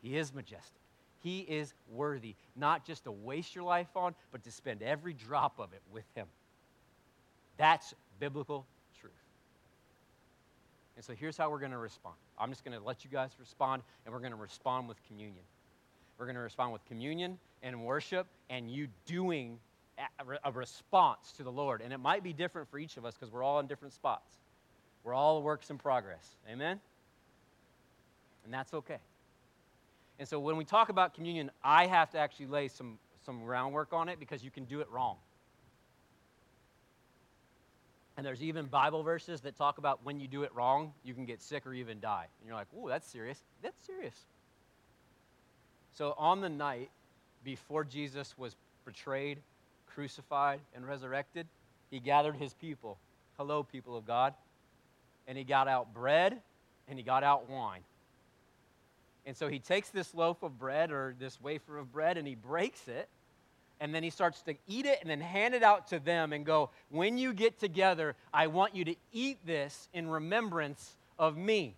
He is majestic. He is worthy, not just to waste your life on, but to spend every drop of it with Him. That's biblical truth. And so here's how we're going to respond. I'm just going to let you guys respond, and we're going to respond with communion. We're going to respond with communion and worship and you doing a response to the Lord. And it might be different for each of us because we're all in different spots. We're all works in progress. Amen? And that's okay. And so when we talk about communion, I have to actually lay some, some groundwork on it because you can do it wrong. And there's even Bible verses that talk about when you do it wrong, you can get sick or even die. And you're like, ooh, that's serious. That's serious. So on the night before Jesus was betrayed, crucified, and resurrected, he gathered his people. Hello, people of God. And he got out bread and he got out wine. And so he takes this loaf of bread or this wafer of bread and he breaks it. And then he starts to eat it and then hand it out to them and go, When you get together, I want you to eat this in remembrance of me.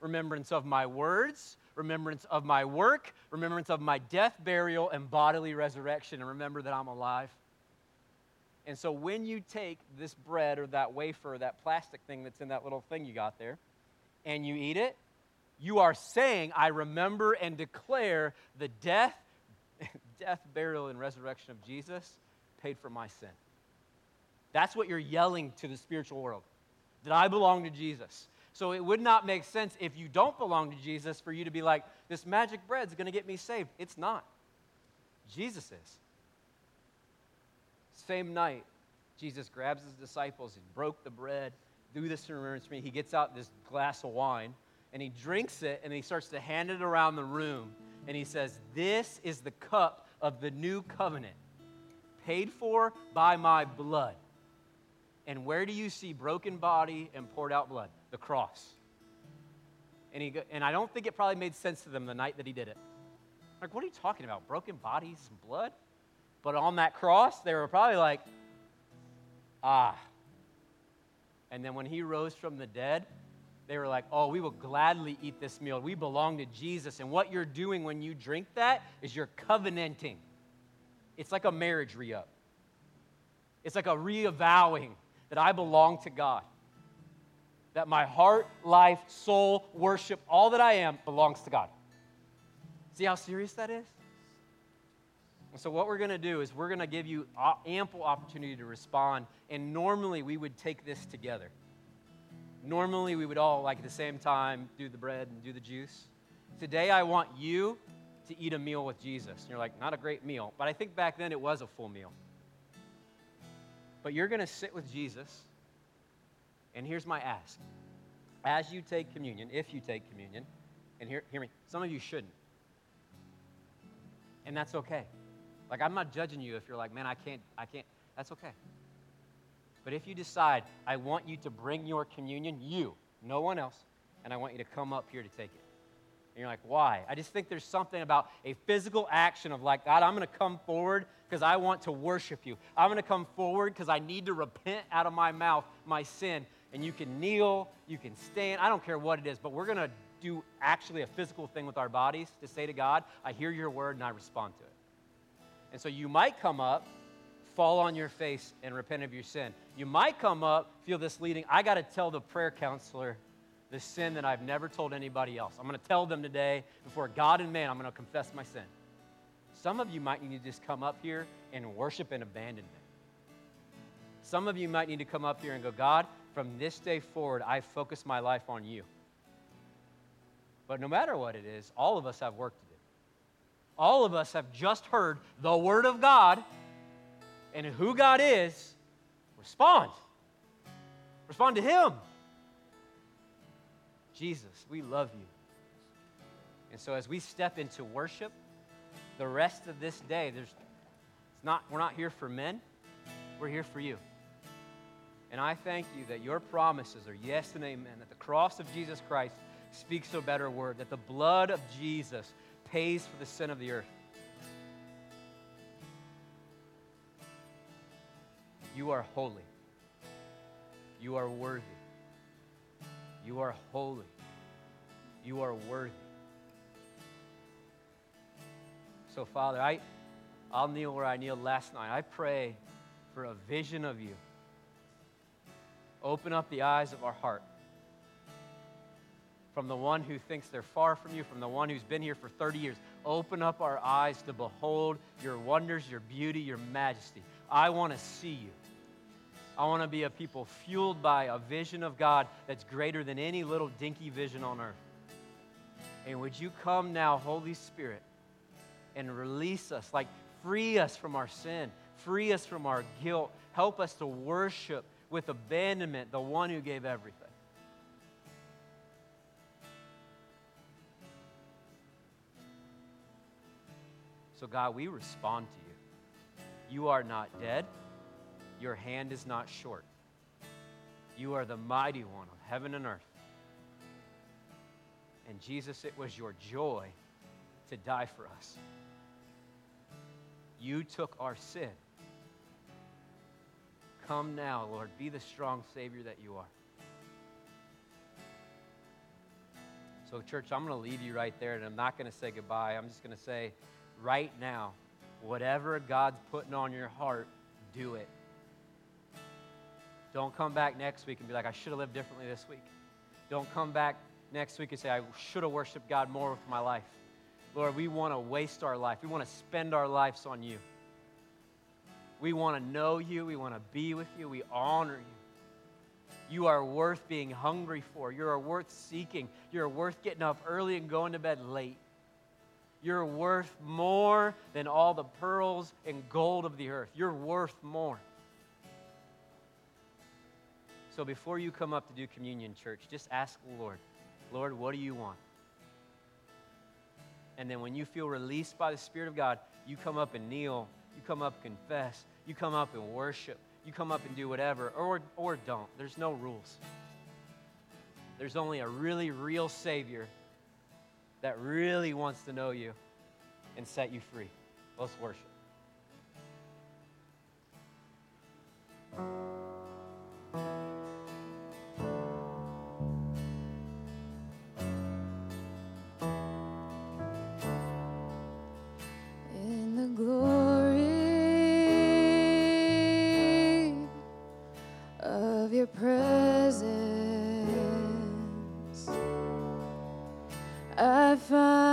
Remembrance of my words, remembrance of my work, remembrance of my death, burial, and bodily resurrection. And remember that I'm alive. And so when you take this bread or that wafer that plastic thing that's in that little thing you got there, and you eat it, you are saying, I remember and declare the death, death, burial, and resurrection of Jesus paid for my sin. That's what you're yelling to the spiritual world that I belong to Jesus. So it would not make sense if you don't belong to Jesus for you to be like, this magic bread's going to get me saved. It's not. Jesus is. Same night, Jesus grabs his disciples, he broke the bread, do this in remembrance of me. He gets out this glass of wine and he drinks it and he starts to hand it around the room. and he says, This is the cup of the new covenant, paid for by my blood. And where do you see broken body and poured out blood? The cross. And, he, and I don't think it probably made sense to them the night that he did it. Like, what are you talking about? Broken bodies and blood? But on that cross, they were probably like, ah. And then when he rose from the dead, they were like, oh, we will gladly eat this meal. We belong to Jesus. And what you're doing when you drink that is you're covenanting. It's like a marriage re up, it's like a reavowing that I belong to God. That my heart, life, soul, worship, all that I am belongs to God. See how serious that is? So, what we're going to do is we're going to give you ample opportunity to respond. And normally, we would take this together. Normally, we would all, like at the same time, do the bread and do the juice. Today, I want you to eat a meal with Jesus. And you're like, not a great meal. But I think back then it was a full meal. But you're going to sit with Jesus. And here's my ask as you take communion, if you take communion, and hear, hear me, some of you shouldn't. And that's okay. Like, I'm not judging you if you're like, man, I can't, I can't. That's okay. But if you decide, I want you to bring your communion, you, no one else, and I want you to come up here to take it. And you're like, why? I just think there's something about a physical action of like, God, I'm going to come forward because I want to worship you. I'm going to come forward because I need to repent out of my mouth my sin. And you can kneel, you can stand, I don't care what it is, but we're going to do actually a physical thing with our bodies to say to God, I hear your word and I respond to it. And so you might come up, fall on your face, and repent of your sin. You might come up, feel this leading. I got to tell the prayer counselor the sin that I've never told anybody else. I'm going to tell them today before God and man, I'm going to confess my sin. Some of you might need to just come up here and worship in abandonment. Some of you might need to come up here and go, God, from this day forward, I focus my life on you. But no matter what it is, all of us have work to do. All of us have just heard the Word of God and who God is. Respond. Respond to Him. Jesus, we love you. And so as we step into worship, the rest of this day, there's it's not we're not here for men, we're here for you. And I thank you that your promises are yes and amen, that the cross of Jesus Christ speaks a better word, that the blood of Jesus pays for the sin of the earth. You are holy. You are worthy. You are holy. You are worthy. So, Father, I, I'll kneel where I kneeled last night. I pray for a vision of you. Open up the eyes of our heart. From the one who thinks they're far from you, from the one who's been here for 30 years. Open up our eyes to behold your wonders, your beauty, your majesty. I want to see you. I want to be a people fueled by a vision of God that's greater than any little dinky vision on earth. And would you come now, Holy Spirit, and release us, like free us from our sin, free us from our guilt, help us to worship with abandonment the one who gave everything. So, God, we respond to you. You are not dead. Your hand is not short. You are the mighty one of heaven and earth. And Jesus, it was your joy to die for us. You took our sin. Come now, Lord. Be the strong Savior that you are. So, church, I'm going to leave you right there, and I'm not going to say goodbye. I'm just going to say, right now, whatever God's putting on your heart, do it. Don't come back next week and be like, I should have lived differently this week. Don't come back next week and say, I should have worshiped God more with my life. Lord, we want to waste our life. We want to spend our lives on you. We want to know you. We want to be with you. We honor you. You are worth being hungry for. You are worth seeking. You're worth getting up early and going to bed late. You're worth more than all the pearls and gold of the earth. You're worth more. So before you come up to do communion, church, just ask the Lord, Lord, what do you want? And then when you feel released by the Spirit of God, you come up and kneel, you come up confess, you come up and worship, you come up and do whatever, or, or don't. There's no rules. There's only a really real Savior that really wants to know you and set you free. Let's worship. your presence. forever.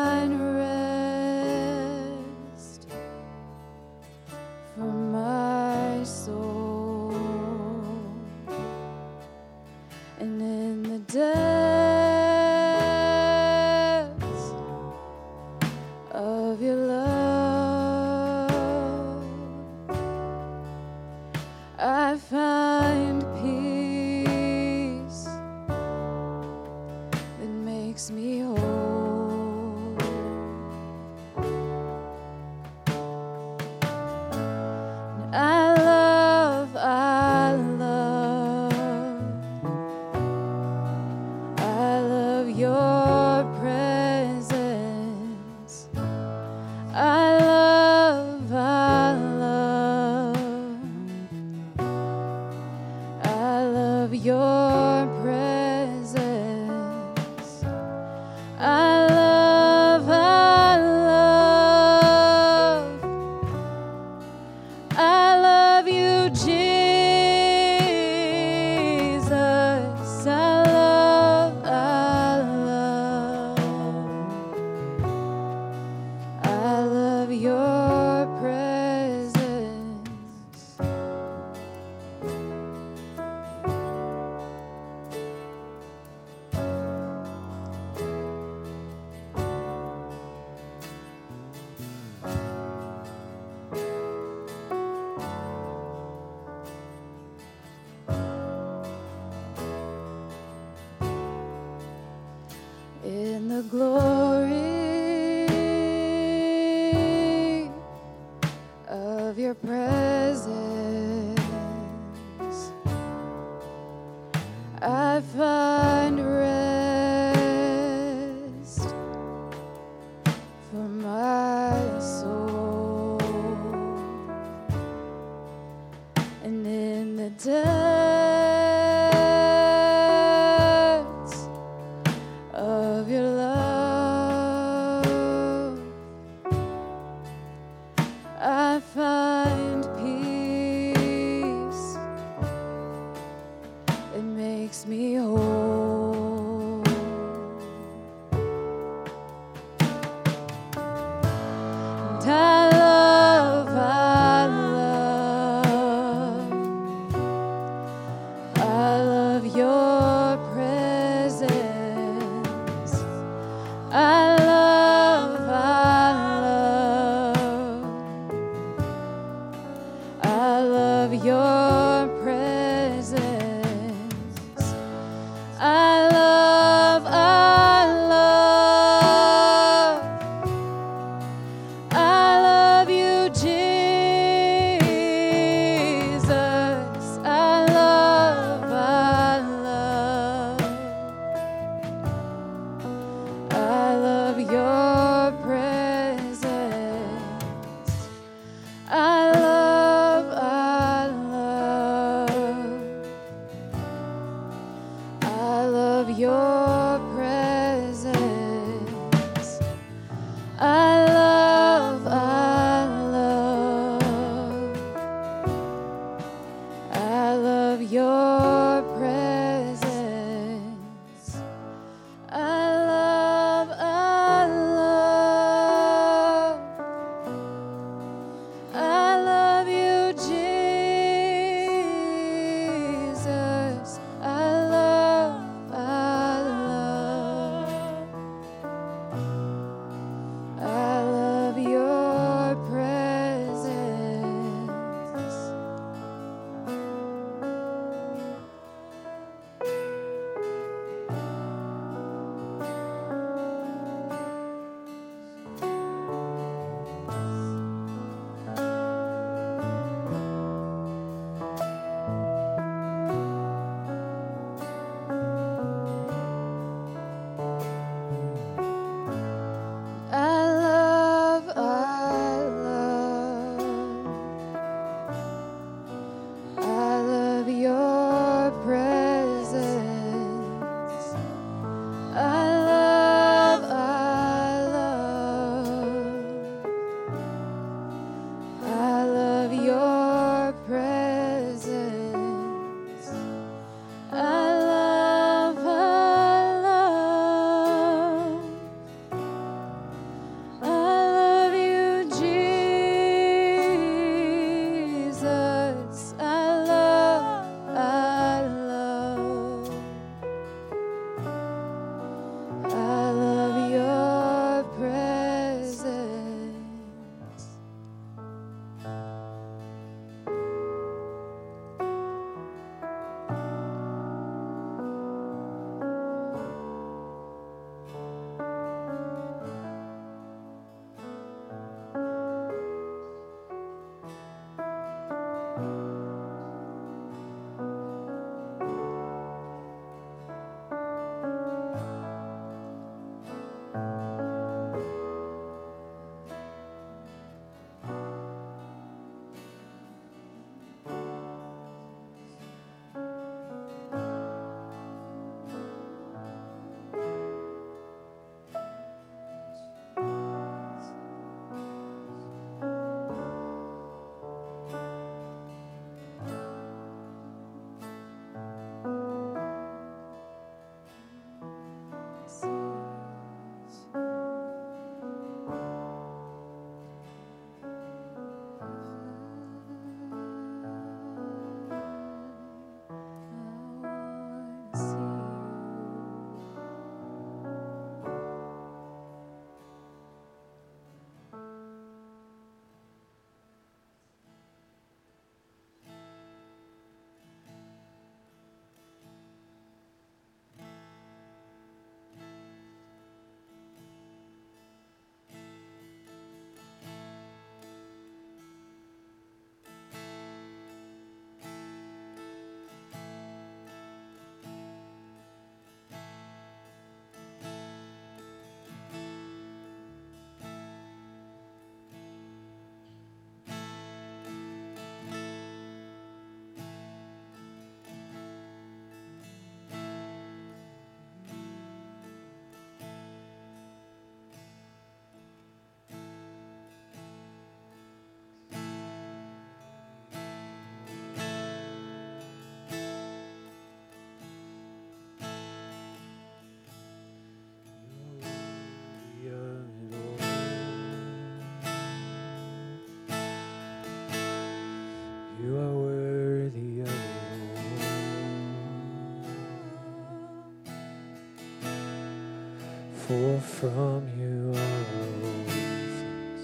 For from you are all things,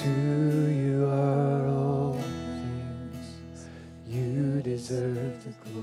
to you are all things. You deserve the glory.